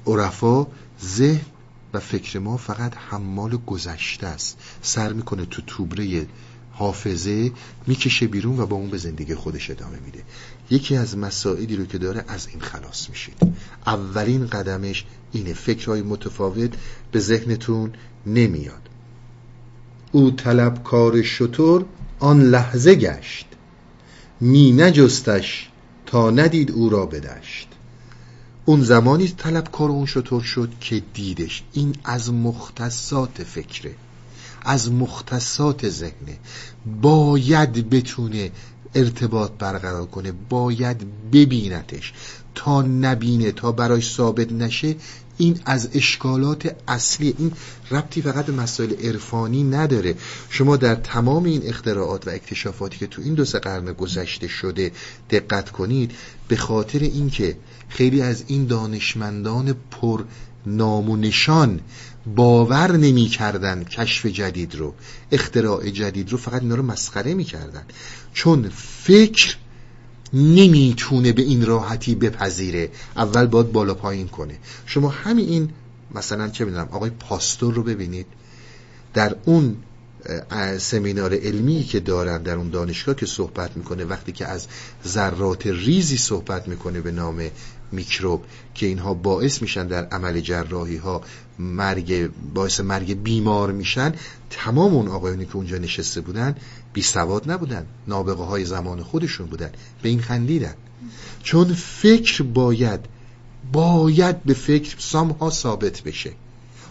عرفا ذهن و فکر ما فقط حمال گذشته است. سر می‌کنه تو توبره حافظه می‌کشه بیرون و با اون به زندگی خودش ادامه میده. یکی از مسائلی رو که داره از این خلاص میشید. اولین قدمش اینه فکرهای متفاوت به ذهنتون نمیاد. او طلبکار شطور آن لحظه گشت. می نجستش تا ندید او را بدشت. اون زمانی طلبکار اون شطور شد که دیدش. این از مختصات فکره از مختصات ذهنه. باید بتونه ارتباط برقرار کنه باید ببینتش تا نبینه تا براش ثابت نشه این از اشکالات اصلی. این ربطی فقط مسائل عرفانی نداره. شما در تمام این اختراعات و اکتشافاتی که تو این دو سه قرن گذشته شده دقت کنید به خاطر اینکه خیلی از این دانشمندان پر نام و نشان باور نمی کردن کشف جدید رو اختراع جدید رو فقط اینا رو مسخره می کردن چون فکر نمی‌تونه به این راحتی بپذیره. اول باید بالا پایین کنه. شما همین این مثلا چه می‌دونم آقای پاستور رو ببینید. در اون سمینار علمی که دارن در اون دانشگاه که صحبت می‌کنه وقتی که از ذرات ریزی صحبت می‌کنه به نام میکروب که اینها باعث میشن در عمل جراحی ها مرگ باعث مرگ بیمار میشن تمام اون آقایونی که اونجا نشسته بودن بی سواد نبودن نابغه های زمان خودشون بودن به این خندیدن. چون فکر باید باید به فکر سامها ثابت بشه.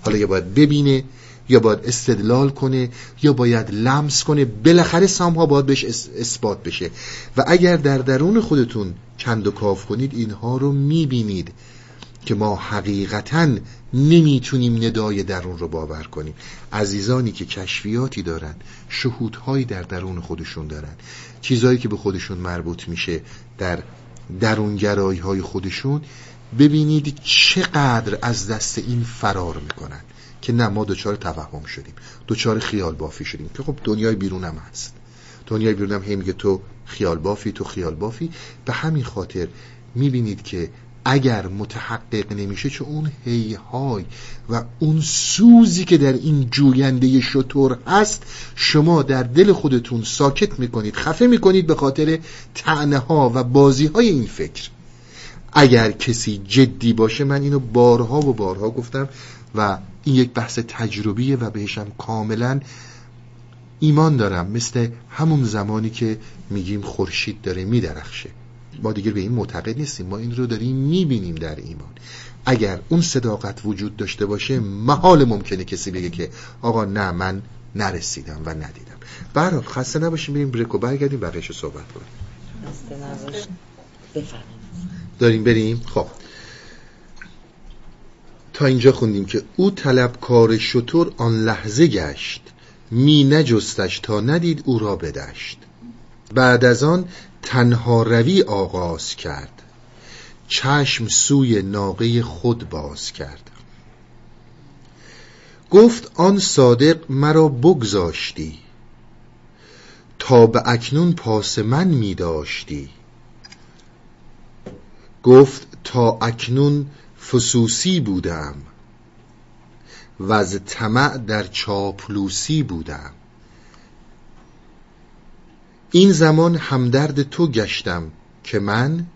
حالا یا باید ببینه یا باید استدلال کنه یا باید لمس کنه بالاخره سامها باید بهش اثبات بشه. و اگر در درون خودتون کند و کاف کنید اینها رو می‌بینید که ما حقیقتا نمی‌تونیم ندای درون رو باور کنیم. عزیزانی که کشفیاتی دارن شهودهایی در درون خودشون دارن. چیزهایی که به خودشون مربوط میشه در درونگرایی های خودشون ببینید چقدر از دست این فرار می‌کنن. که نه ما دچار توهم شدیم دچار خیال بافی شدیم که خب دنیای بیرونم هست. دنیای بیرونم هم میگه تو خیال بافی تو خیال بافی به همین خاطر می‌بینید که اگر متحقق نمیشه چه اون هیهای و اون سوزی که در این جوینده شطور هست شما در دل خودتون ساکت می‌کنید خفه می‌کنید به خاطر تعنه و بازی های این فکر. اگر کسی جدی باشه من اینو بارها و بارها گفتم و این یک بحث تجربیه و بهشم کاملا ایمان دارم. مثل همون زمانی که میگیم خورشید داره میدرخشه. ما دیگه به این معتقد نیستیم. ما این رو داریم می‌بینیم در ایمان. اگر اون صداقت وجود داشته باشه محال ممکنه کسی بگه که آقا نه من نرسیدم و ندیدم. برای خسته نباشیم بریم بریک و برگردیم. بقیش صحبت کنیم. داریم بریم؟ خب. تا اینجا خوندیم که او طلبکار شطور آن لحظه گشت می نجستش تا ندید او را بدشت. بعد از آن تنها روی آغاز کرد چشم سوی ناقه خود باز کرد. گفت آن صادق مرا بگذاشتی تا به اکنون پاس من می داشتی. گفت تا اکنون فسوسی بودم و از طمع در چاپلوسی بودم. این زمان همدرد تو گشتم که من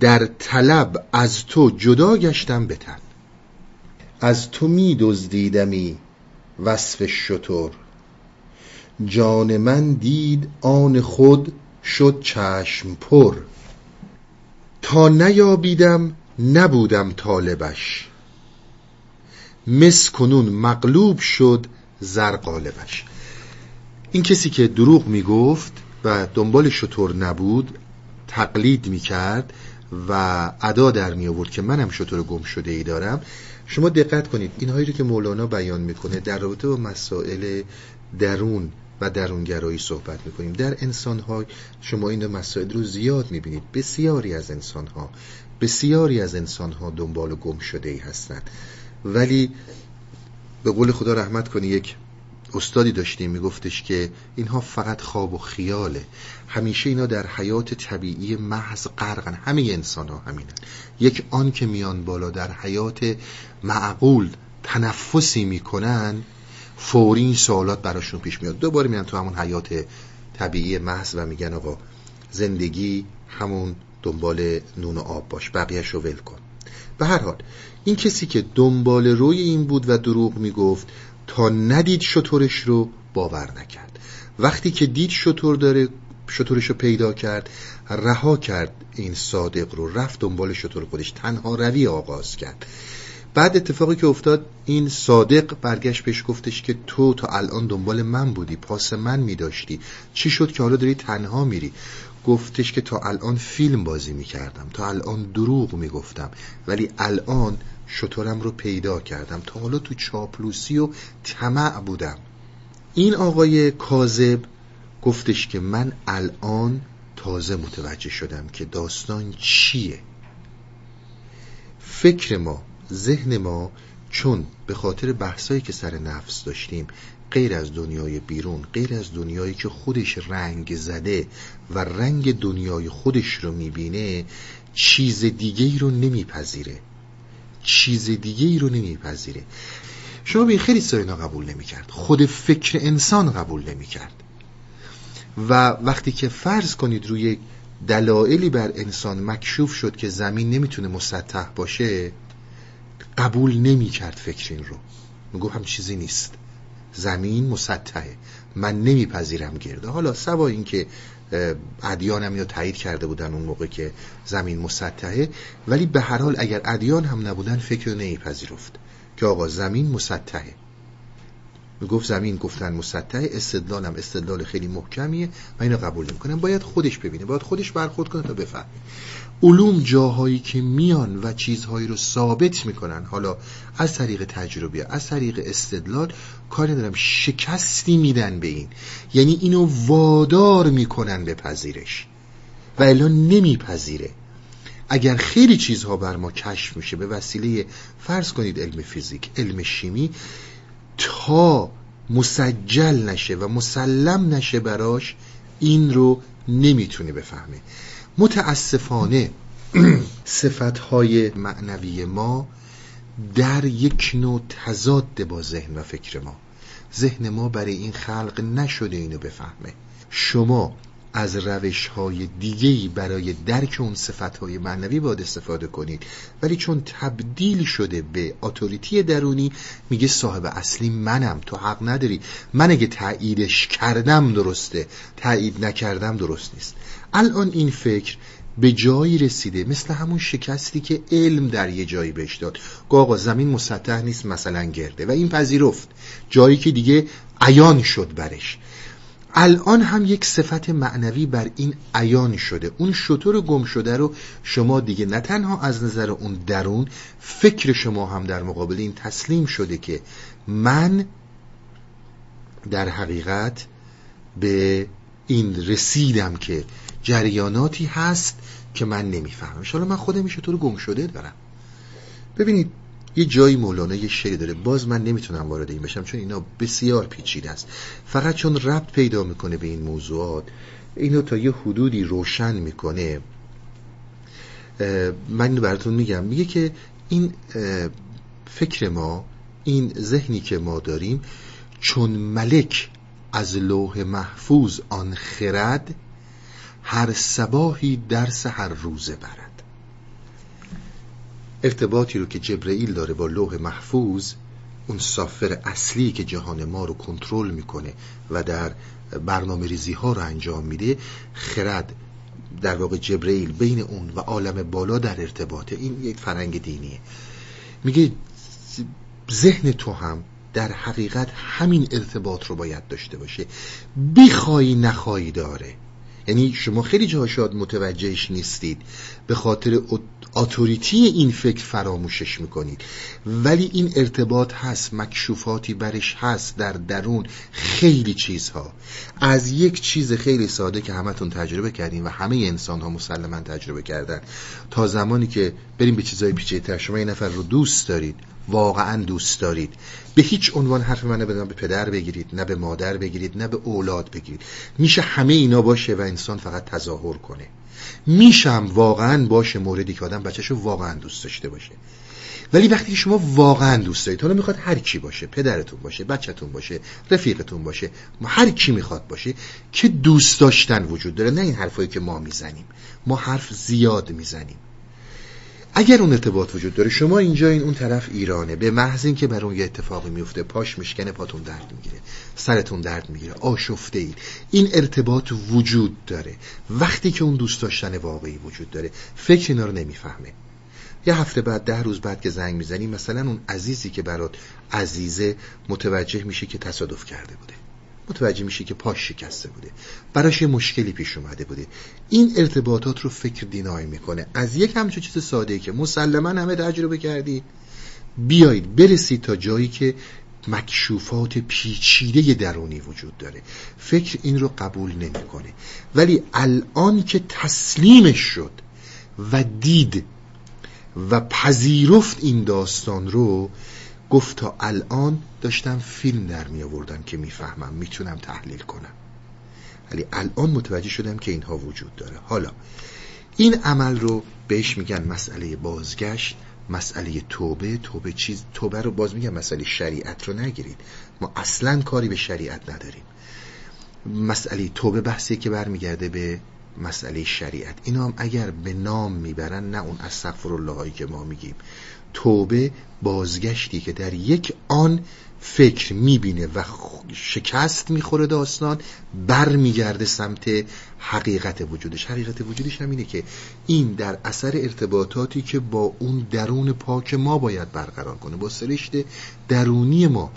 در طلب از تو جدا گشتم بتن از تو می دزدیدمی وصف شطور جان من دید آن خود شد چشم پر. تا نیابیدم نبودم طالبش. مس کنون مغلوب شد زر قالبش. این کسی که دروغ می‌گفت و دنبال شطور نبود تقلید می‌کرد و ادا در می آورد که منم شطور گم شده ای دارم. شما دقت کنید اینهایی رو که مولانا بیان می‌کنه در رابطه با مسائل درون و درونگرایی صحبت می‌کنیم. در انسانها شما این مسائل رو زیاد می‌بینید. بسیاری از انسانها بسیاری از انسانها دنبال گم شده ای هستند. ولی به قول خدا رحمت کنی یک استادی داشتیم میگفتش که اینها فقط خواب و خیاله. همیشه اینا در حیات طبیعی محض غرقن. همه انسان ها همینن. یک آن که میان بالا در حیات معقول تنفسی می‌کنن فوری این سوالات براشون پیش میاد. دوباره میان تو همون حیات طبیعی محض و میگن آقا زندگی همون دنبال نون و آب باش بقیهش رو ول کن. به هر حال این کسی که دنبال روی این بود و دروغ می‌گفت تا ندید شطورش رو باور نکرد. وقتی که دید شطور داره شطورش رو پیدا کرد رها کرد این صادق رو رفت دنبال شطور خودش تنها روی آغاز کرد. بعد اتفاقی که افتاد این صادق برگشت بهش گفتش که تو تا الان دنبال من بودی پاس من میداشتی. چی شد که حالا داری تنها میری؟ گفتش که تا الان فیلم بازی می‌کردم تا الان دروغ می‌گفتم ولی الان شطورم رو پیدا کردم. تا حالا تو چاپلوسی و طمع بودم. این آقای کاذب گفتش که من الان تازه متوجه شدم که داستان چیه. فکر ما ذهن ما چون به خاطر بحثایی که سر نفس داشتیم غیر از دنیای بیرون غیر از دنیایی که خودش رنگ زده و رنگ دنیای خودش رو می‌بینه چیز دیگه ای رو نمیپذیره. چیز دیگه ای رو نمیپذیره. شما به خیلی ساینا قبول نمی‌کرد. خود فکر انسان قبول نمی‌کرد. و وقتی که فرض کنید روی دلایلی بر انسان مکشوف شد که زمین نمی‌تونه مسطح باشه قبول نمی‌کرد فکر این رو. می‌گفت هم چیزی نیست. زمین مسطحه. من نمیپذیرم گرده حالا سوا اینکه ادیان یا تایید کرده بودن اون موقع که زمین مسطحه ولی به هر حال اگر ادیان هم نبودن فکر رو نمیپذیرفت که آقا زمین مسطحه. گفت زمین گفتن مسطح استدلالم استدلال خیلی محکمیه و اینو قبول نمی‌کنم. باید خودش ببینه باید خودش برخورد کنه تا بفهمه. علوم جاهایی که میان و چیزهایی رو ثابت می‌کنن. حالا از طریق تجربه از طریق استدلال کاری دارم شکستی میدن به این. یعنی اینو وادار می‌کنن به پذیرش. و الان نمیپذیره. اگر خیلی چیزها بر ما کشف میشه به وسیله فرض کنید علم فیزیک علم شیمی تا مسجل نشه و مسلم نشه براش این رو نمی‌تونه بفهمه. متاسفانه صفتهای معنوی ما در یک نوع تضاد با ذهن و فکر ما. ذهن ما برای این خلق نشده اینو بفهمه. شما از روش های دیگهی برای درک اون صفت های معنوی باید استفاده کنید. ولی چون تبدیل شده به اتوریتی درونی میگه صاحب اصلی منم تو حق نداری. من اگه تاییدش کردم درسته تایید نکردم درست نیست. الان این فکر به جایی رسیده مثل همون شکستی که علم در یه جایی بهش داد. آقا زمین مسطح نیست مثلا گرده. و این پذیرفت. جایی که دیگه عیان شد برش. الان هم یک صفت معنوی بر این عیان شده. اون شطور گم شده رو شما دیگه نه تنها از نظر اون درون فکر شما هم در مقابل این تسلیم شده که من در حقیقت به این رسیدم که جریاناتی هست که من نمی‌فهمم. حالا من خودم شطور گم شده دارم. ببینید یه جایی مولانا یه شعر داره. باز من نمی‌تونم وارد این بشم چون اینا بسیار پیچیده است. فقط چون ربط پیدا می‌کنه به این موضوعات اینو تا یه حدودی روشن می‌کنه. من اینو براتون میگم. میگه که این فکر ما این ذهنی که ما داریم چون ملک از لوح محفوظ آن خرد هر سباهی درس هر روزه برد. ارتباطی رو که جبرئیل داره با لوح محفوظ اون سافر اصلی که جهان ما رو کنترل می‌کنه و در برنامه ریزی ها رو انجام میده خرد در واقع جبرئیل بین اون و عالم بالا در ارتباطه این یک فرنگ دینیه. میگه ذهن تو هم در حقیقت همین ارتباط رو باید داشته باشه. بخوای نخوای داره. یعنی شما خیلی جاها متوجهش نیستید. به خاطر اتوریتی این فکر فراموشش می‌کنید. ولی این ارتباط هست مکشوفاتی برش هست در درون خیلی چیزها. از یک چیز خیلی ساده که همتون تجربه کردین و همه انسان ها مسلما تجربه کردن. تا زمانی که بریم به چیزای پیچیده‌تر شما این نفر رو دوست دارید واقعا دوست دارید. به هیچ عنوان حرف منو بدم به پدر بگیرید نه به مادر بگیرید نه به اولاد بگیرید. میشه همه اینا باشه و انسان فقط تظاهر کنه. میشم واقعا باشه موردی که آدم بچهشو واقعا دوست داشته باشه. ولی وقتی شما واقعا دوست دارید حالا می‌خواد هر کی باشه پدرتون باشه بچهتون باشه رفیقتون باشه هر کی می‌خواد باشه که دوست داشتن وجود داره نه این حرفایی که ما می‌زنیم. ما حرف زیاد می‌زنیم. اگر اون ارتباط وجود داره شما اینجا این اون طرف ایرانه. به محض اینکه بر اون یه اتفاقی میفته پاش میشکنه پاتون درد می‌گیره سرتون درد می‌گیره آشفته اید. این ارتباط وجود داره. وقتی که اون دوست داشتن واقعی وجود داره فکر اینا رو نمی‌فهمه. یه هفته بعد ده روز بعد که زنگ می‌زنی مثلا اون عزیزی که برات عزیزه متوجه میشه که تصادف کرده بوده. متوجه میشه که پاش شکسته بوده. براش یه مشکلی پیش اومده بوده. این ارتباطات رو فکر دینای می‌کنه. از یک همچون چیز ساده که مسلما همه تجربه کردی بیایید برسید تا جایی که مکشوفات پیچیده درونی وجود داره. فکر این رو قبول نمی‌کنه. ولی الان که تسلیمش شد و دید و پذیرفت این داستان رو گفت تا الان داشتم فیلم در می آوردم که می‌فهمم می‌تونم تحلیل کنم. ولی الان متوجه شدم که اینها وجود داره. حالا این عمل رو بهش میگن مسئله بازگشت مسئله توبه. توبه چیز توبه رو باز میگن مسئله شریعت رو نگیرید. ما اصلا کاری به شریعت نداریم. مسئله توبه بحثی که برمیگرده به مسئله شریعت. اینا هم اگر به نام می‌برن نه اون استغفر الله که ما میگیم. توبه بازگشتی که در یک آن فکر می‌بینه و شکست می‌خوره داستان بر میگرده سمت حقیقت وجودش. حقیقت وجودش هم اینه که این در اثر ارتباطاتی که با اون درون پاک ما باید برقرار کنه با سرشت درونی ما.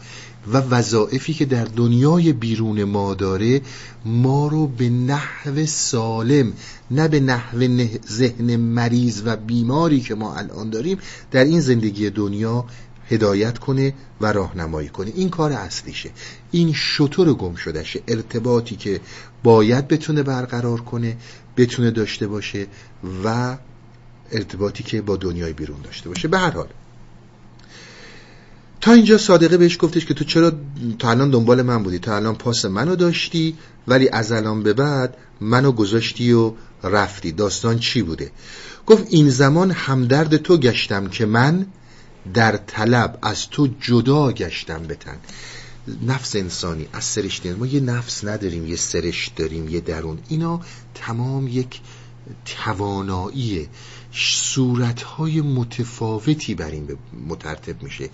و وظائفی که در دنیای بیرون ما داره ما رو به نحو سالم نه به نحو ذهن مریض و بیماری که ما الان داریم در این زندگی دنیا هدایت کنه و راهنمایی کنه. این کار اصلیشه. این شطور گم شدهشه. ارتباطی که باید بتونه برقرار کنه بتونه داشته باشه و ارتباطی که با دنیای بیرون داشته باشه. به هر حال تا اینجا صادقه بهش گفتش که تو چرا تا الان دنبال من بودی؟ تا الان پاس منو داشتی ولی از الان به بعد منو گذاشتی و رفتی. داستان چی بوده؟ گفت این زمان همدرد تو گشتم که من در طلب از تو جدا گشتم بتن نفس انسانی از سرشت ما یه نفس نداریم یه سرشت داریم یه درون. اینا تمام یک تواناییه. صورتهای متفاوتی بر این مترتب میشه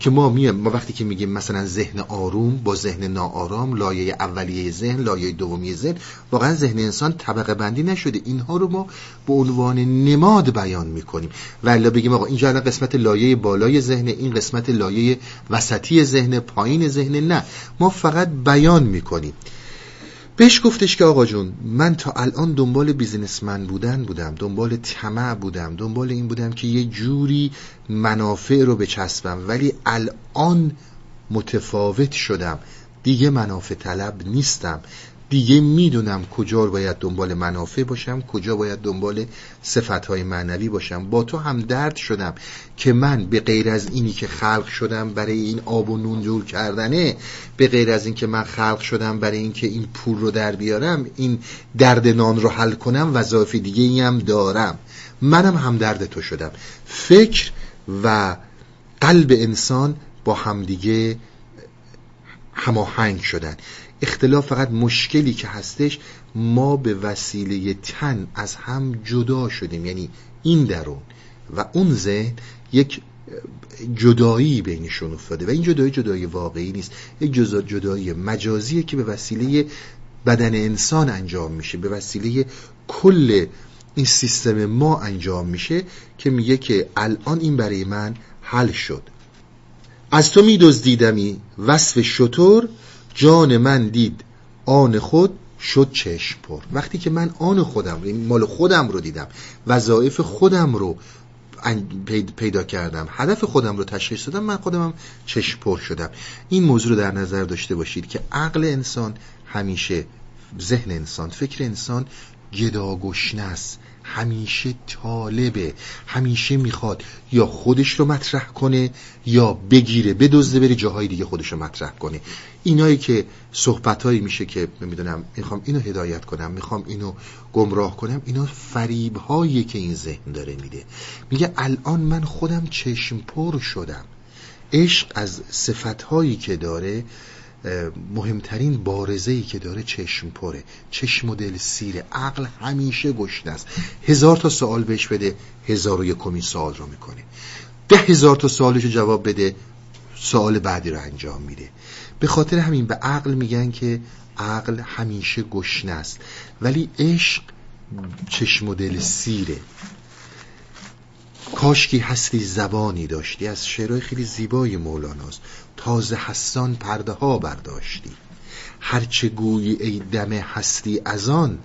که ما میم ما وقتی که میگیم مثلا ذهن آروم با ذهن ناآرام لایه اولیه ذهن لایه دومی ذهن واقعا ذهن انسان طبقه بندی نشده. اینها رو ما به عنوان نماد بیان می‌کنیم. ولی بگیم آقا اینجا الان قسمت لایه بالای ذهن این قسمت لایه وسطی ذهن پایین ذهن نه. ما فقط بیان می‌کنیم. بهش گفتش که آقا جون من تا الان دنبال بیزینسمن بودن بودم دنبال طمع بودم دنبال این بودم که یه جوری منافع رو بچسبم ولی الان متفاوت شدم. دیگه منافع طلب نیستم. دیگه می‌دونم کجا باید دنبال منافع باشم کجا باید دنبال صفتهای معنوی باشم. با تو هم درد شدم که من به غیر از اینی که خلق شدم برای این آب و نون جور کردنه به غیر از این که من خلق شدم برای اینکه این پول رو در بیارم این درد نان رو حل کنم وظایف دیگه هم دارم. منم هم درد تو شدم. فکر و قلب انسان با همدیگه هماهنگ شدن. اختلاف فقط مشکلی که هستش ما به وسیله تن از هم جدا شدیم یعنی این درون و اون ذهن یک جدایی بینشون افتاده و این جدایی جدایی واقعی نیست. یک جدایی مجازیه که به وسیله بدن انسان انجام میشه. به وسیله کل این سیستم ما انجام میشه که میگه که الان این برای من حل شد. از تو میدزدیدمی وصف شطور جان من دید آن خود شد چشم پر. وقتی که من آن خودم مال خودم رو دیدم وظایف خودم رو پیدا کردم هدف خودم رو تشخیص دادم من خودم چشم پر شدم. این موضوع رو در نظر داشته باشید که عقل انسان همیشه ذهن انسان فکر انسان گداگشنه است. همیشه طالبه همیشه می‌خواد یا خودش رو مطرح کنه یا بگیره بدزده بره جاهای دیگه خودش رو مطرح کنه. اینایی که صحبتهایی میشه که نمی‌دونم می‌خوام اینو هدایت کنم می‌خوام اینو گمراه کنم اینا فریب هایی که این ذهن داره میده. میگه الان من خودم چشم پر شدم. عشق از صفت هایی که داره مهمترین بارزه ای که داره چشم پره. چشم و دل سیره. عقل همیشه گشنه است. هزار تا سوال بهش بده هزار و یکمین سوال رو می‌کنه. ده هزار تا سوالش جواب بده سوال بعدی رو انجام میده. به خاطر همین به عقل میگن که عقل همیشه گشنه است. ولی عشق چشم و دل سیره. کاشکی هستی زبانی داشتی. از شعرهای خیلی زیبای مولاناست. تازه حسان پرده ها برداشتی هرچه گویی ای دم هستی از آن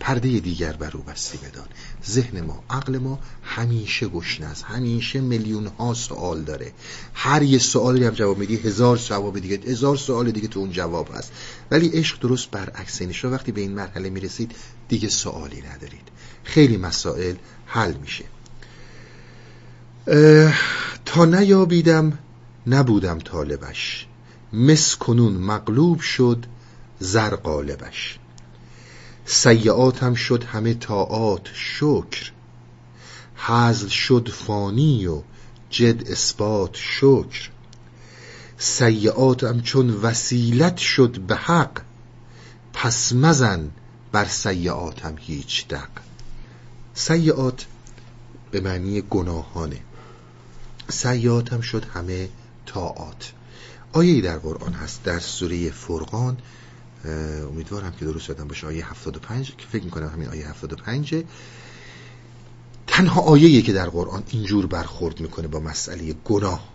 پرده دیگر بر او بستی بدان. ذهن ما عقل ما همیشه گشنه است. همیشه میلیون ها سوال داره. هر یه سوالی هم جواب میدی هزار جواب دیگه هزار سوال دیگه تو اون جواب هست. ولی عشق درست برعکس اینش وقتی به این مرحله می‌رسید دیگه سوالی ندارید. خیلی مسائل حل میشه. تا نیابیدم نبودم طالبش. مس کنون مغلوب شد زر قالبش. سیعاتم شد همه طاعات شکر. حزل شد فانی و جد اثبات شکر. سیعاتم چون وسیلت شد به حق پس مزن بر سیعاتم هیچ دق. سیعات به معنی گناهانه. سیعاتم شد همه تاعات آیه در قرآن هست در سوره فرقان امیدوارم که درست یادم باشه آیه 75 که فکر می‌کنم همین آیه 75 تنها آیه که در قرآن اینجور برخورد می‌کنه با مسئله گناه.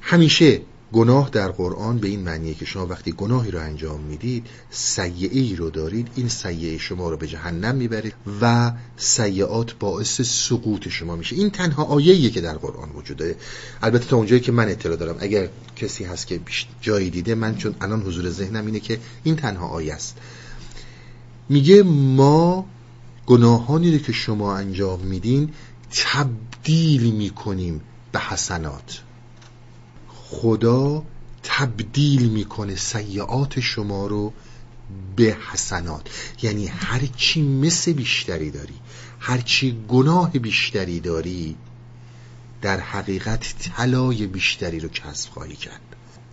همیشه گناه در قرآن به این معنیه که شما وقتی گناهی رو انجام می‌دید سیعه ای رو دارید این سیعه شما رو به جهنم می‌برید و سیعات باعث سقوط شما میشه. این تنها آیه‌ایه که در قرآن وجود داره. البته تا اونجایی که من اطلاع دارم اگر کسی هست که جایی دیده من چون الان حضور ذهنم اینه که این تنها آیه است. میگه ما گناهانی رو که شما انجام میدین تبدیل می‌کنیم به حسنات. خدا تبدیل می‌کنه سیعات شما رو به حسنات. یعنی هرچی مثل بیشتری داری هرچی گناه بیشتری داری در حقیقت طلای بیشتری رو کسب خواهی کرد.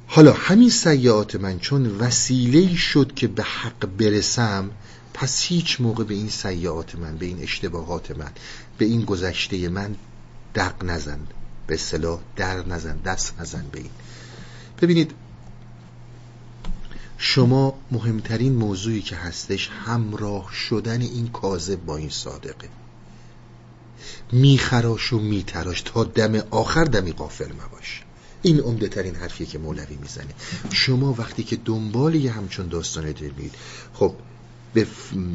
حالا همین سیعات من چون وسیله شد که به حق برسم پس هیچ موقع به این سیعات من به این اشتباهات من به این گذشته من دق نزن. به صلاح در نزن دست نزن به این. ببینید شما مهمترین موضوعی که هستش همراه شدن این کاذب با این صادقه. میخراش و میتراش تا دم آخر دمی قافل مباش. این عمده ترین حرفیه که مولوی می‌زنه. شما وقتی که دنبال یه همچون داستانه دارید خب به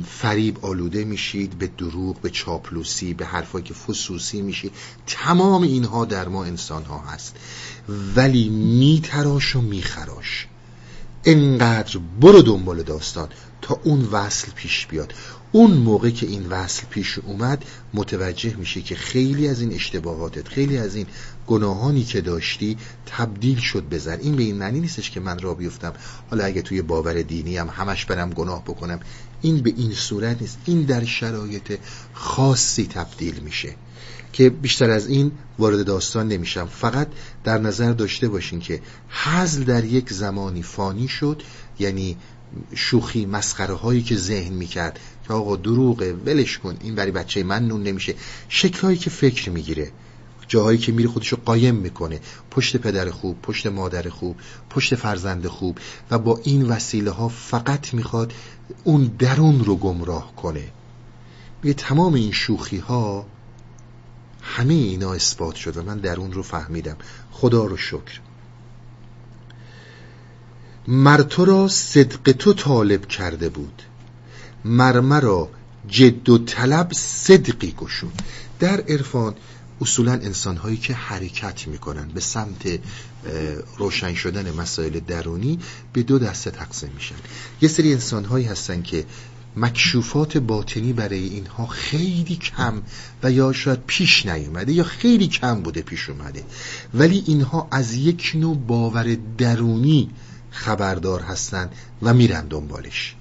فریب آلوده میشید به دروغ به چاپلوسی به حرفایی که فسوسی میشید تمام اینها در ما انسان ها هست. ولی میتراش و میخراش. انقدر برو دنبال داستان تا اون وصل پیش بیاد. اون موقع که این وصل پیش اومد متوجه میشه که خیلی از این اشتباهاتت خیلی از این گناهانی که داشتی تبدیل شد بزن این به این معنی نیستش که من را بیفتم. حالا اگه توی باور دینی هم همش برم گناه بکنم. این به این صورت نیست. این در شرایط خاصی تبدیل میشه که بیشتر از این وارد داستان نمیشم. فقط در نظر داشته باشین که حزل در یک زمانی فانی شد یعنی شوخی مسخره هایی که ذهن می‌کرد که آقا دروغه ولش کن این برای بچه من نون نمیشه. شکلهایی که فکر می‌گیره. جاهایی که میره خودشو قایم می‌کنه. پشت پدر خوب پشت مادر خوب پشت فرزند خوب و با این وسیله ها فقط می‌خواد اون درون رو گمراه کنه. میگه تمام این شوخی ها همه اینا اثبات شد و من درون رو فهمیدم. خدا رو شکر. مر تو را صدق تو طالب کرده بود. مرمرا جد و طلب صدقی گشود. در عرفان اصولا انسان هایی که حرکت می‌کنن به سمت روشن شدن مسائل درونی به دو دسته تقسیم میشن. یه سری انسان هایی هستن که مکشوفات باطنی برای اینها خیلی کم و یا شاید پیش نیومده یا خیلی کم بوده پیش اومده. ولی اینها از یک نوع باور درونی خبردار هستن و میرن دنبالش.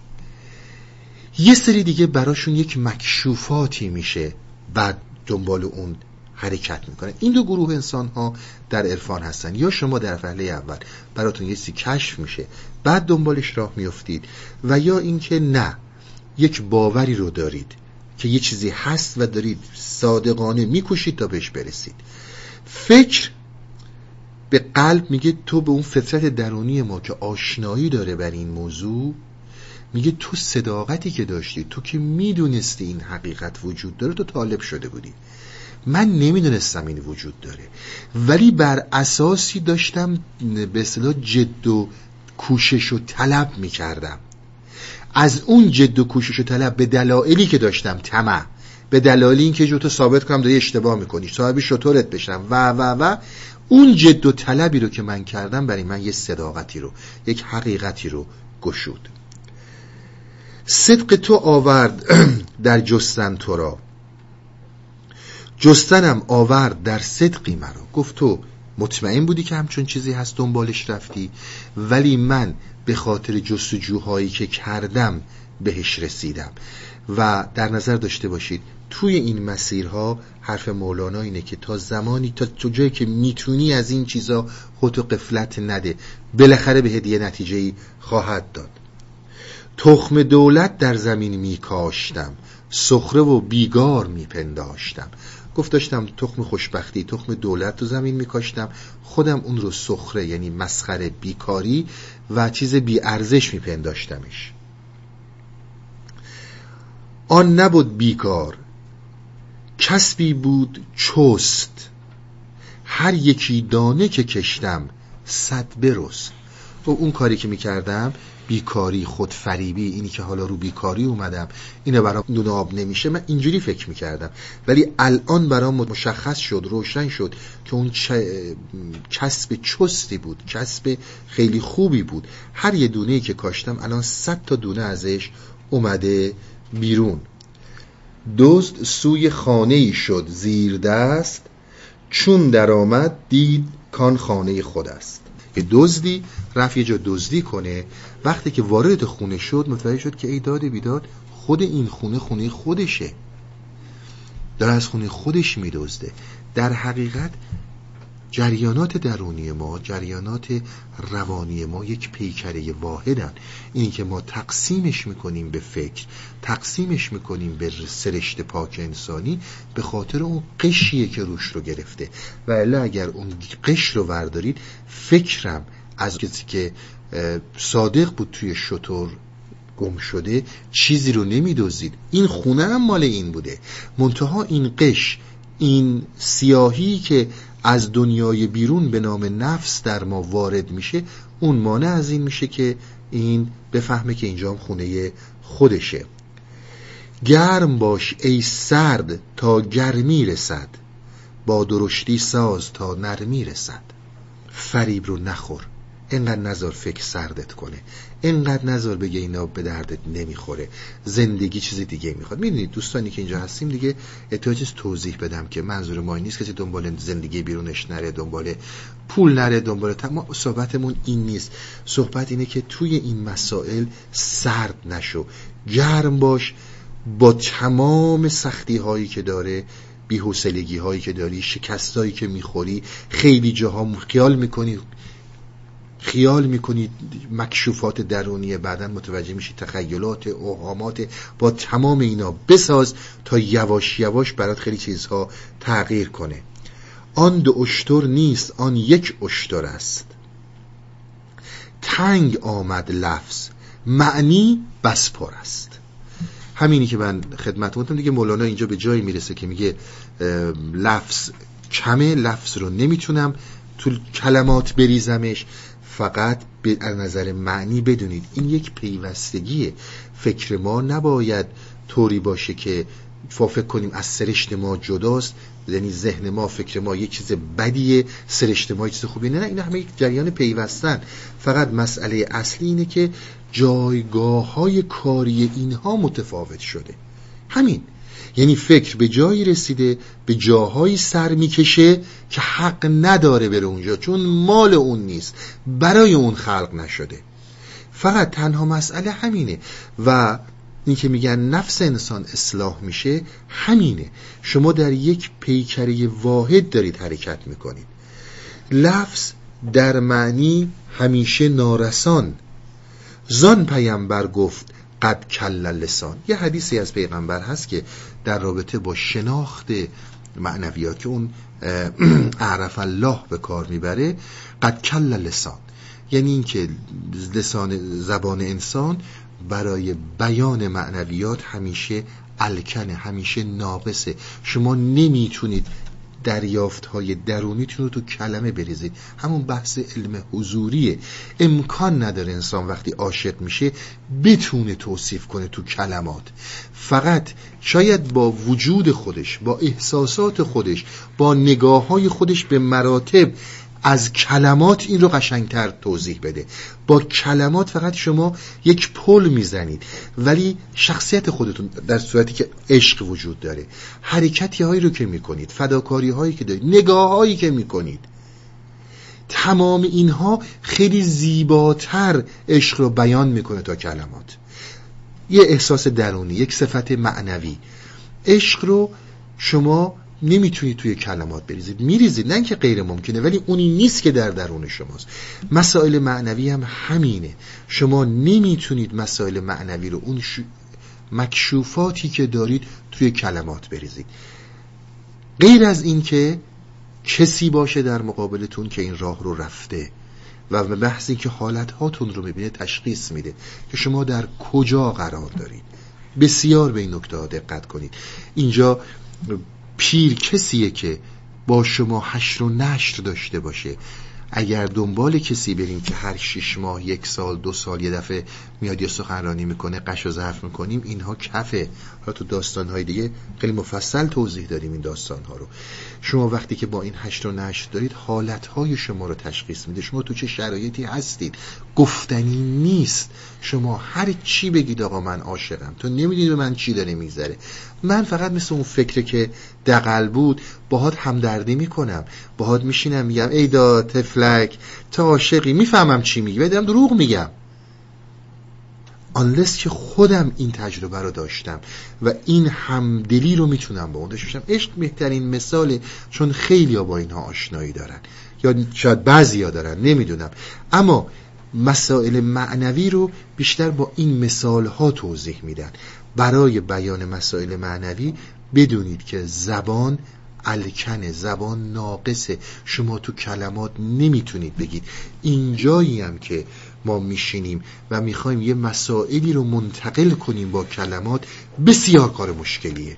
یه سری دیگه براشون یک مکشوفاتی میشه بعد دنبال اون حرکت می‌کنه. این دو گروه انسان ها در عرفان هستن. یا شما در فهله اول براتون یه کشف میشه بعد دنبالش راه میفتید و یا اینکه نه یک باوری رو دارید که یه چیزی هست و دارید صادقانه می‌کشید تا بهش برسید. فکر به قلب میگه تو به اون فطرت درونی ما که آشنایی داره بر این موضوع میگه تو صداقتی که داشتی تو که می‌دونستی این حقیقت وجود داره تو طالب شده بودی. من نمی‌دونستم این وجود داره. ولی بر اساسی داشتم به اصطلاح جد و کوشش و طلب می‌کردم. از اون جد و کوشش و طلب به دلایلی که داشتم طمع. به دلایل اینکه جو تو ثابت کنم داری اشتباه می‌کنی. صاحب شطورت بشم. و و و. اون جد و طلبی رو که من کردم برای من یه صداقتی رو یک حقیقتی رو گشود. صدق تو آورد در جستن تو را. جستنم آورد در صدقی مرا. گفت تو مطمئن بودی که همچون چیزی هست دنبالش رفتی؟ ولی من به خاطر جستجوهایی که کردم بهش رسیدم. و در نظر داشته باشید توی این مسیرها حرف مولانا اینه که تا زمانی تا تو جایی که می‌تونی از این چیزا خودتو قفلت نده. بالاخره به هدیه نتیجه خواهد داد. تخم دولت در زمین میکاشتم. سخره و بیگار میپنداشتم. گفت داشتم تخم خوشبختی تخم دولت رو زمین میکاشتم. خودم اون رو سخره یعنی مسخره بیکاری و چیز بی ارزش میپنداشتمش. آن نبود بیکار کسبی بود چست. هر یکی دانه که کشتم صد برست. و اون کاری که می‌کردم بیکاری خودفریبی اینی که حالا رو بیکاری اومدم اینو برام نون آب نمیشه من اینجوری فکر می‌کردم. ولی الان برام مشخص شد روشن شد که اون کسب چستی بود کسب خیلی خوبی بود. هر یه دونه که کاشتم الان صد تا دونه ازش اومده بیرون. دزد سوی خانه ای شد زیر دست چون درآمد دید کان خانه خود است. که دزدی رفت یه جا دزدی کنه وقتی که وارد خونه شد متوجه شد که ای داد بیداد خود این خونه خونه خودشه. داره از خونه خودش میدزده. در حقیقت جریانات درونی ما جریانات روانی ما یک پیکره واحدن. اینی که ما تقسیمش می‌کنیم به فکر تقسیمش می‌کنیم به سرشت پاک انسانی به خاطر اون قشیه که روش رو گرفته. و اگر اون قش رو وردارید فکرم از کسی که صادق بود توی شطور گم شده چیزی رو نمیدوزید این خونه هم مال این بوده. منتها این قش این سیاهی که از دنیای بیرون به نام نفس در ما وارد میشه اون مانع از این میشه که این بفهمه که اینجا خونه خودشه. گرم باش ای سرد تا گرمی رسد. با درشتی ساز تا نرمی رسد. فریب رو نخور. اینقدر نظر فکر سردت کنه. اینقدر نظر بگه اینا به دردت نمی‌خوره. زندگی چیز دیگه می‌خواد. می‌دونید دوستانی که اینجا هستیم دیگه احتیاج توضیح بدم که منظور ما نیست کسی دنبال زندگی بیرونش نره دنبال پول نره دنبال ما صحبتمون این نیست. صحبت اینه که توی این مسائل سرد نشو. گرم باش. با تمام سختی هایی که داره بی‌حوصلگی هایی که داری شکستایی که می‌خوری خیلی جاها خیال می‌کنی خیال می‌کنید مکشوفات درونی بعدا متوجه میشید تخیلات اوهامات با تمام اینا بساز تا یواش یواش برات خیلی چیزها تغییر کنه. آن دو اشتر نیست آن یک اشتر است. تنگ آمد لفظ معنی بس پر است. همینی که من خدمت گفتم دیگه مولانا اینجا به جایی می‌رسه که میگه لفظ کمه لفظ رو نمی‌تونم تو کلمات بریزمش. فقط به نظر معنی بدونید. این یک پیوستگیه. فکر ما نباید طوری باشه که فکر کنیم از سرشت ما جداست یعنی ذهن ما فکر ما یک چیز بدیه سرشت ما چیز خوبی نه نه این همه یک جریان پیوستن. فقط مسئله اصلی اینه که جایگاه های کاری اینها متفاوت شده. همین. یعنی فکر به جایی رسیده به جاهایی سر می‌کشه که حق نداره بره اونجا چون مال اون نیست برای اون خلق نشده. فقط تنها مسئله همینه و این که میگن نفس انسان اصلاح میشه همینه. شما در یک پیکره واحد دارید حرکت می‌کنید. لفظ در معنی همیشه نارسان. زان پیامبر گفت قد کل لسان. یه حدیثی از پیغمبر هست که در رابطه با شناخت معنویات که اون اعرف الله به کار می‌بره قد کل لسان. یعنی اینکه لسان زبان انسان برای بیان معنویات همیشه الکنه همیشه ناقصه. شما نمی‌تونید دریافت های درونیتون رو تو کلمه بریزید همون بحث علم حضوریه. امکان نداره انسان وقتی عاشق میشه بتونه توصیف کنه تو کلمات. فقط شاید با وجود خودش با احساسات خودش با نگاه های خودش به مراتب از کلمات این رو قشنگتر توضیح بده. با کلمات فقط شما یک پل می‌زنید. ولی شخصیت خودتون در صورتی که عشق وجود داره حرکتی هایی رو که می‌کنید فداکاری هایی که دارید نگاه هایی که می‌کنید تمام اینها خیلی زیباتر عشق رو بیان می‌کنه تا کلمات. یه احساس درونی یک صفت معنوی. عشق رو شما نمی‌تونید توی کلمات بریزید میریزید نه که غیر ممکنه ولی اونی نیست که در درون شماست. مسائل معنوی هم همینه. شما نمی‌تونید مسائل معنوی رو اون مکشوفاتی که دارید توی کلمات بریزید. غیر از این که کسی باشه در مقابلتون که این راه رو رفته و به بحث که حالت هاتون رو می‌بینه تشخیص میده که شما در کجا قرار دارید. بسیار به این نکته دقت کنید. اینجا پیر کسیه که با شما حشر و نشر داشته باشه. اگر دنبال کسی بریم که هر شش ماه یک سال دو سال یه دفعه میاد یه سخنرانی می‌کنه قش و ظرف می‌کنیم اینها کفه. حالا تو داستانهای دیگه خیلی مفصل توضیح داریم این داستانها رو. شما وقتی که با این هشت و نشت دارید حالتهای شما رو تشخیص میده. شما تو چه شرایطی هستید؟ گفتنی نیست. شما هر چی بگید آقا من عاشقم. تو نمی‌دونی به من چی داره میگذره. من فقط مثل اون فکره که دقل بود باهات همدردی می‌کنم. باهات میشینم میگم ای دا تفلک تا عاشقی می‌فهمم چی میگی بدم دروغ میگم. آنلس که خودم این تجربه رو داشتم و این همدلی رو می‌تونم با اون داشتم عشق بهترین مثاله چون خیلی با اینها آشنایی دارن. یا شاید بعضی ها دارن نمی‌دونم. اما مسائل معنوی رو بیشتر با این مثال ها توضیح میدن. برای بیان مسائل معنوی بدونید که زبان الکنه زبان ناقصه شما تو کلمات نمی‌تونید بگید. اینجایی هم که ما میشینیم و می‌خوایم یه مسائلی رو منتقل کنیم با کلمات بسیار کار مشکلیه.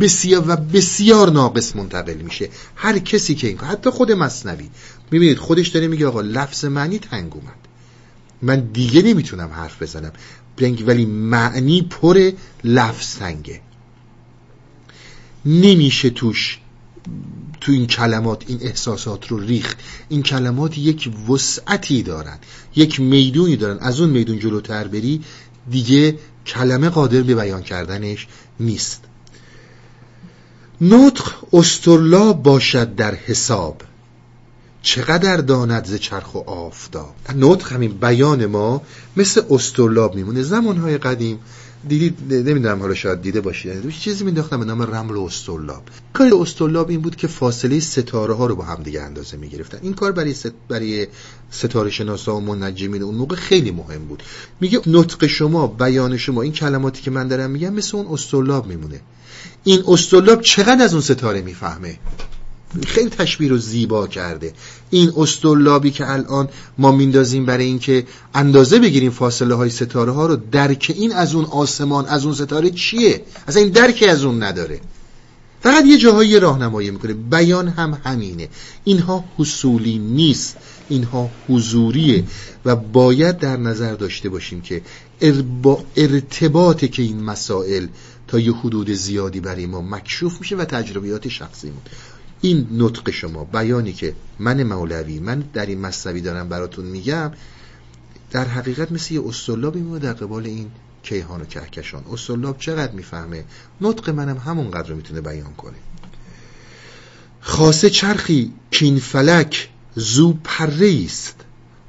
بسیار و بسیار ناقص منتقل میشه. هر کسی که این حتی خود مصنوی. می‌بینید خودش داره میگه آقا لفظ معنی تنگ اومد. من دیگه نمی‌تونم حرف بزنم. ولی معنی پر لفظ تنگه. نمیشه توش تو این کلمات این احساسات رو ریخت. این کلمات یک وسعتی دارن یک می‌دونی دارن. از اون میدون جلوتر بری دیگه کلمه قادر به بیان کردنش نیست. نطق استرلا باشد در حساب. چقدر داند ز چرخ و آفتاب. نطق همین بیان ما مثل استرلاب میمونه. زمانهای قدیم دیدید نمی‌دونم حالا شاید دیده باشید چیزی مینداختم به نام رمل و استرلاب. کار استرلاب این بود که فاصله ستاره ها رو با هم دیگه اندازه می‌گرفتن. این کار برای ست... برای ستاره شناسا و منجمین اون موقع خیلی مهم بود. میگه نطق شما بیان شما این کلماتی که من دارم میگم مثل اون استرلاب میمونه. این استرلاب چقدر از اون ستاره می‌فهمه؟ خیلی تشبیه رو زیبا کرده. این استرلابی که الان ما میندازیم برای اینکه اندازه بگیریم فاصله های ستاره ها رو درک این از اون آسمان از اون ستاره چیه؟ اصلا این درکی از اون نداره. فقط یه جاهایی راهنمایی می‌کنه. بیان هم همینه. اینها حصولی نیست. اینها حضوریه. و باید در نظر داشته باشیم که با ارتباط که این مسائل تا یه حدود زیادی برای ما مکشوف میشه و تجربیات شخصیمون. این نطق شما بیانی که من مولوی من در این مصنوی دارم براتون میگم در حقیقت مثل یه استرلابی میمونه در قبال این کیهان و کهکشان. استرلاب چقدر می‌فهمه؟ نطق منم همونقدر می‌تونه بیان کنه. خاصه چرخی کین فلک زو پره است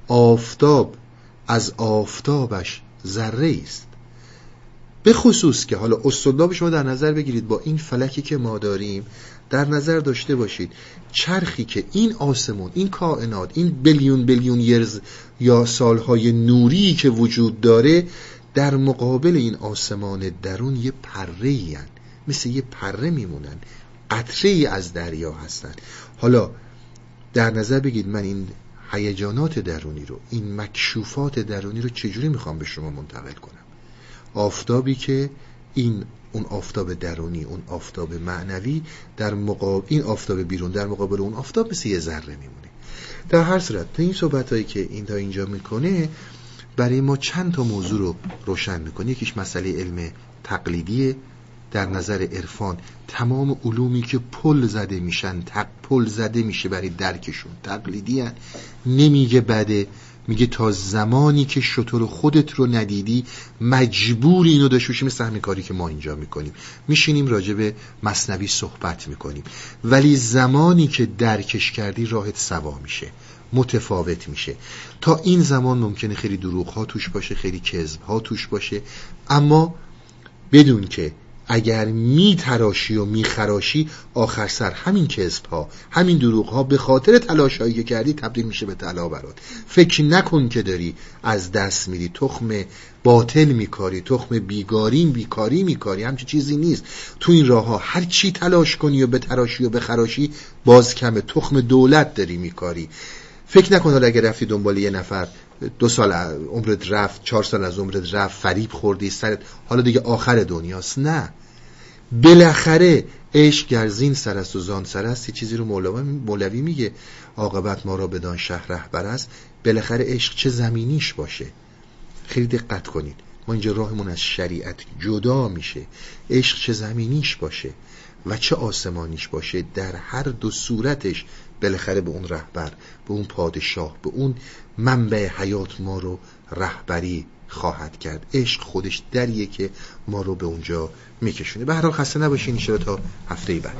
آفتاب از آفتابش ذره است به خصوص که حالا استرلاب شما در نظر بگیرید با این فلکی که ما داریم در نظر داشته باشید چرخی که این آسمون این کائنات این بلیون بلیون یرز یا سالهای نوری که وجود داره در مقابل این آسمان درون یه پره هن. مثل یه پره میمونن قطره ای از دریا هستن حالا در نظر بگید من این هیجانات درونی رو این مکشوفات درونی رو چجوری می‌خوام به شما منتقل کنم؟ آفتابی که این اون آفتاب درونی اون آفتاب معنوی در مقابل این آفتاب بیرون در مقابل اون آفتاب مثل یه ذره میمونه. در هر صورت تا این صحبت هایی که این تا اینجا می‌کنه برای ما چند تا موضوع رو روشن می‌کنه. یکیش مسئله علم تقلیدیه. در نظر عرفان تمام علومی که پل زده میشن تق پل زده میشه برای درکشون. تقلیدی هن. نمیگه بده. میگه تا زمانی که شطور خودت رو ندیدی مجبور اینو داشته باشی مثل همین کاری که ما اینجا می‌کنیم. میشینیم راجع به مصنوی صحبت می‌کنیم. ولی زمانی که درکش کردی راحت سوا میشه. متفاوت میشه. تا این زمان ممکنه خیلی دروغ ها توش باشه خیلی کذب ها توش باشه. اما بدون که اگر می تراشی و می خراشی آخر سر همین کذب ها همین دروغ ها به خاطر تلاش هایی که کردی تبدیل میشه به طلا برات. فکر نکن که داری از دست میدی تخم باطل میکاری تخم بیگاریم بیکاری میکاری همچی چیزی نیست. تو این راه ها هر چی تلاش کنی و به تراشی و به خراشی باز کمه تخم دولت داری میکاری. فکر نکن حالا اگر رفتی دنبال یه نفر دو سال عمرت رفت چهار سال از عمرت رفت فریب خوردی سرت حالا دیگه آخر دنیاست. نه. بالاخره عشق گرزین سر است و زان سر است یه چیزی رو مولوی میگه. عاقبت ما را بدان شهر رهبر است. بالاخره عشق چه زمینیش باشه؟ خیلی دقت کنید. ما اینجا راهمون از شریعت جدا میشه. عشق چه زمینیش باشه و چه آسمانیش باشه؟ در هر دو صورتش بالاخره به اون رهبر به اون پادشاه به اون منبع حیات ما رو رهبری خواهد کرد. عشق خودش دریه که ما رو به اونجا میکشونه. به هر حال خسته نباشین. تا هفته بعد.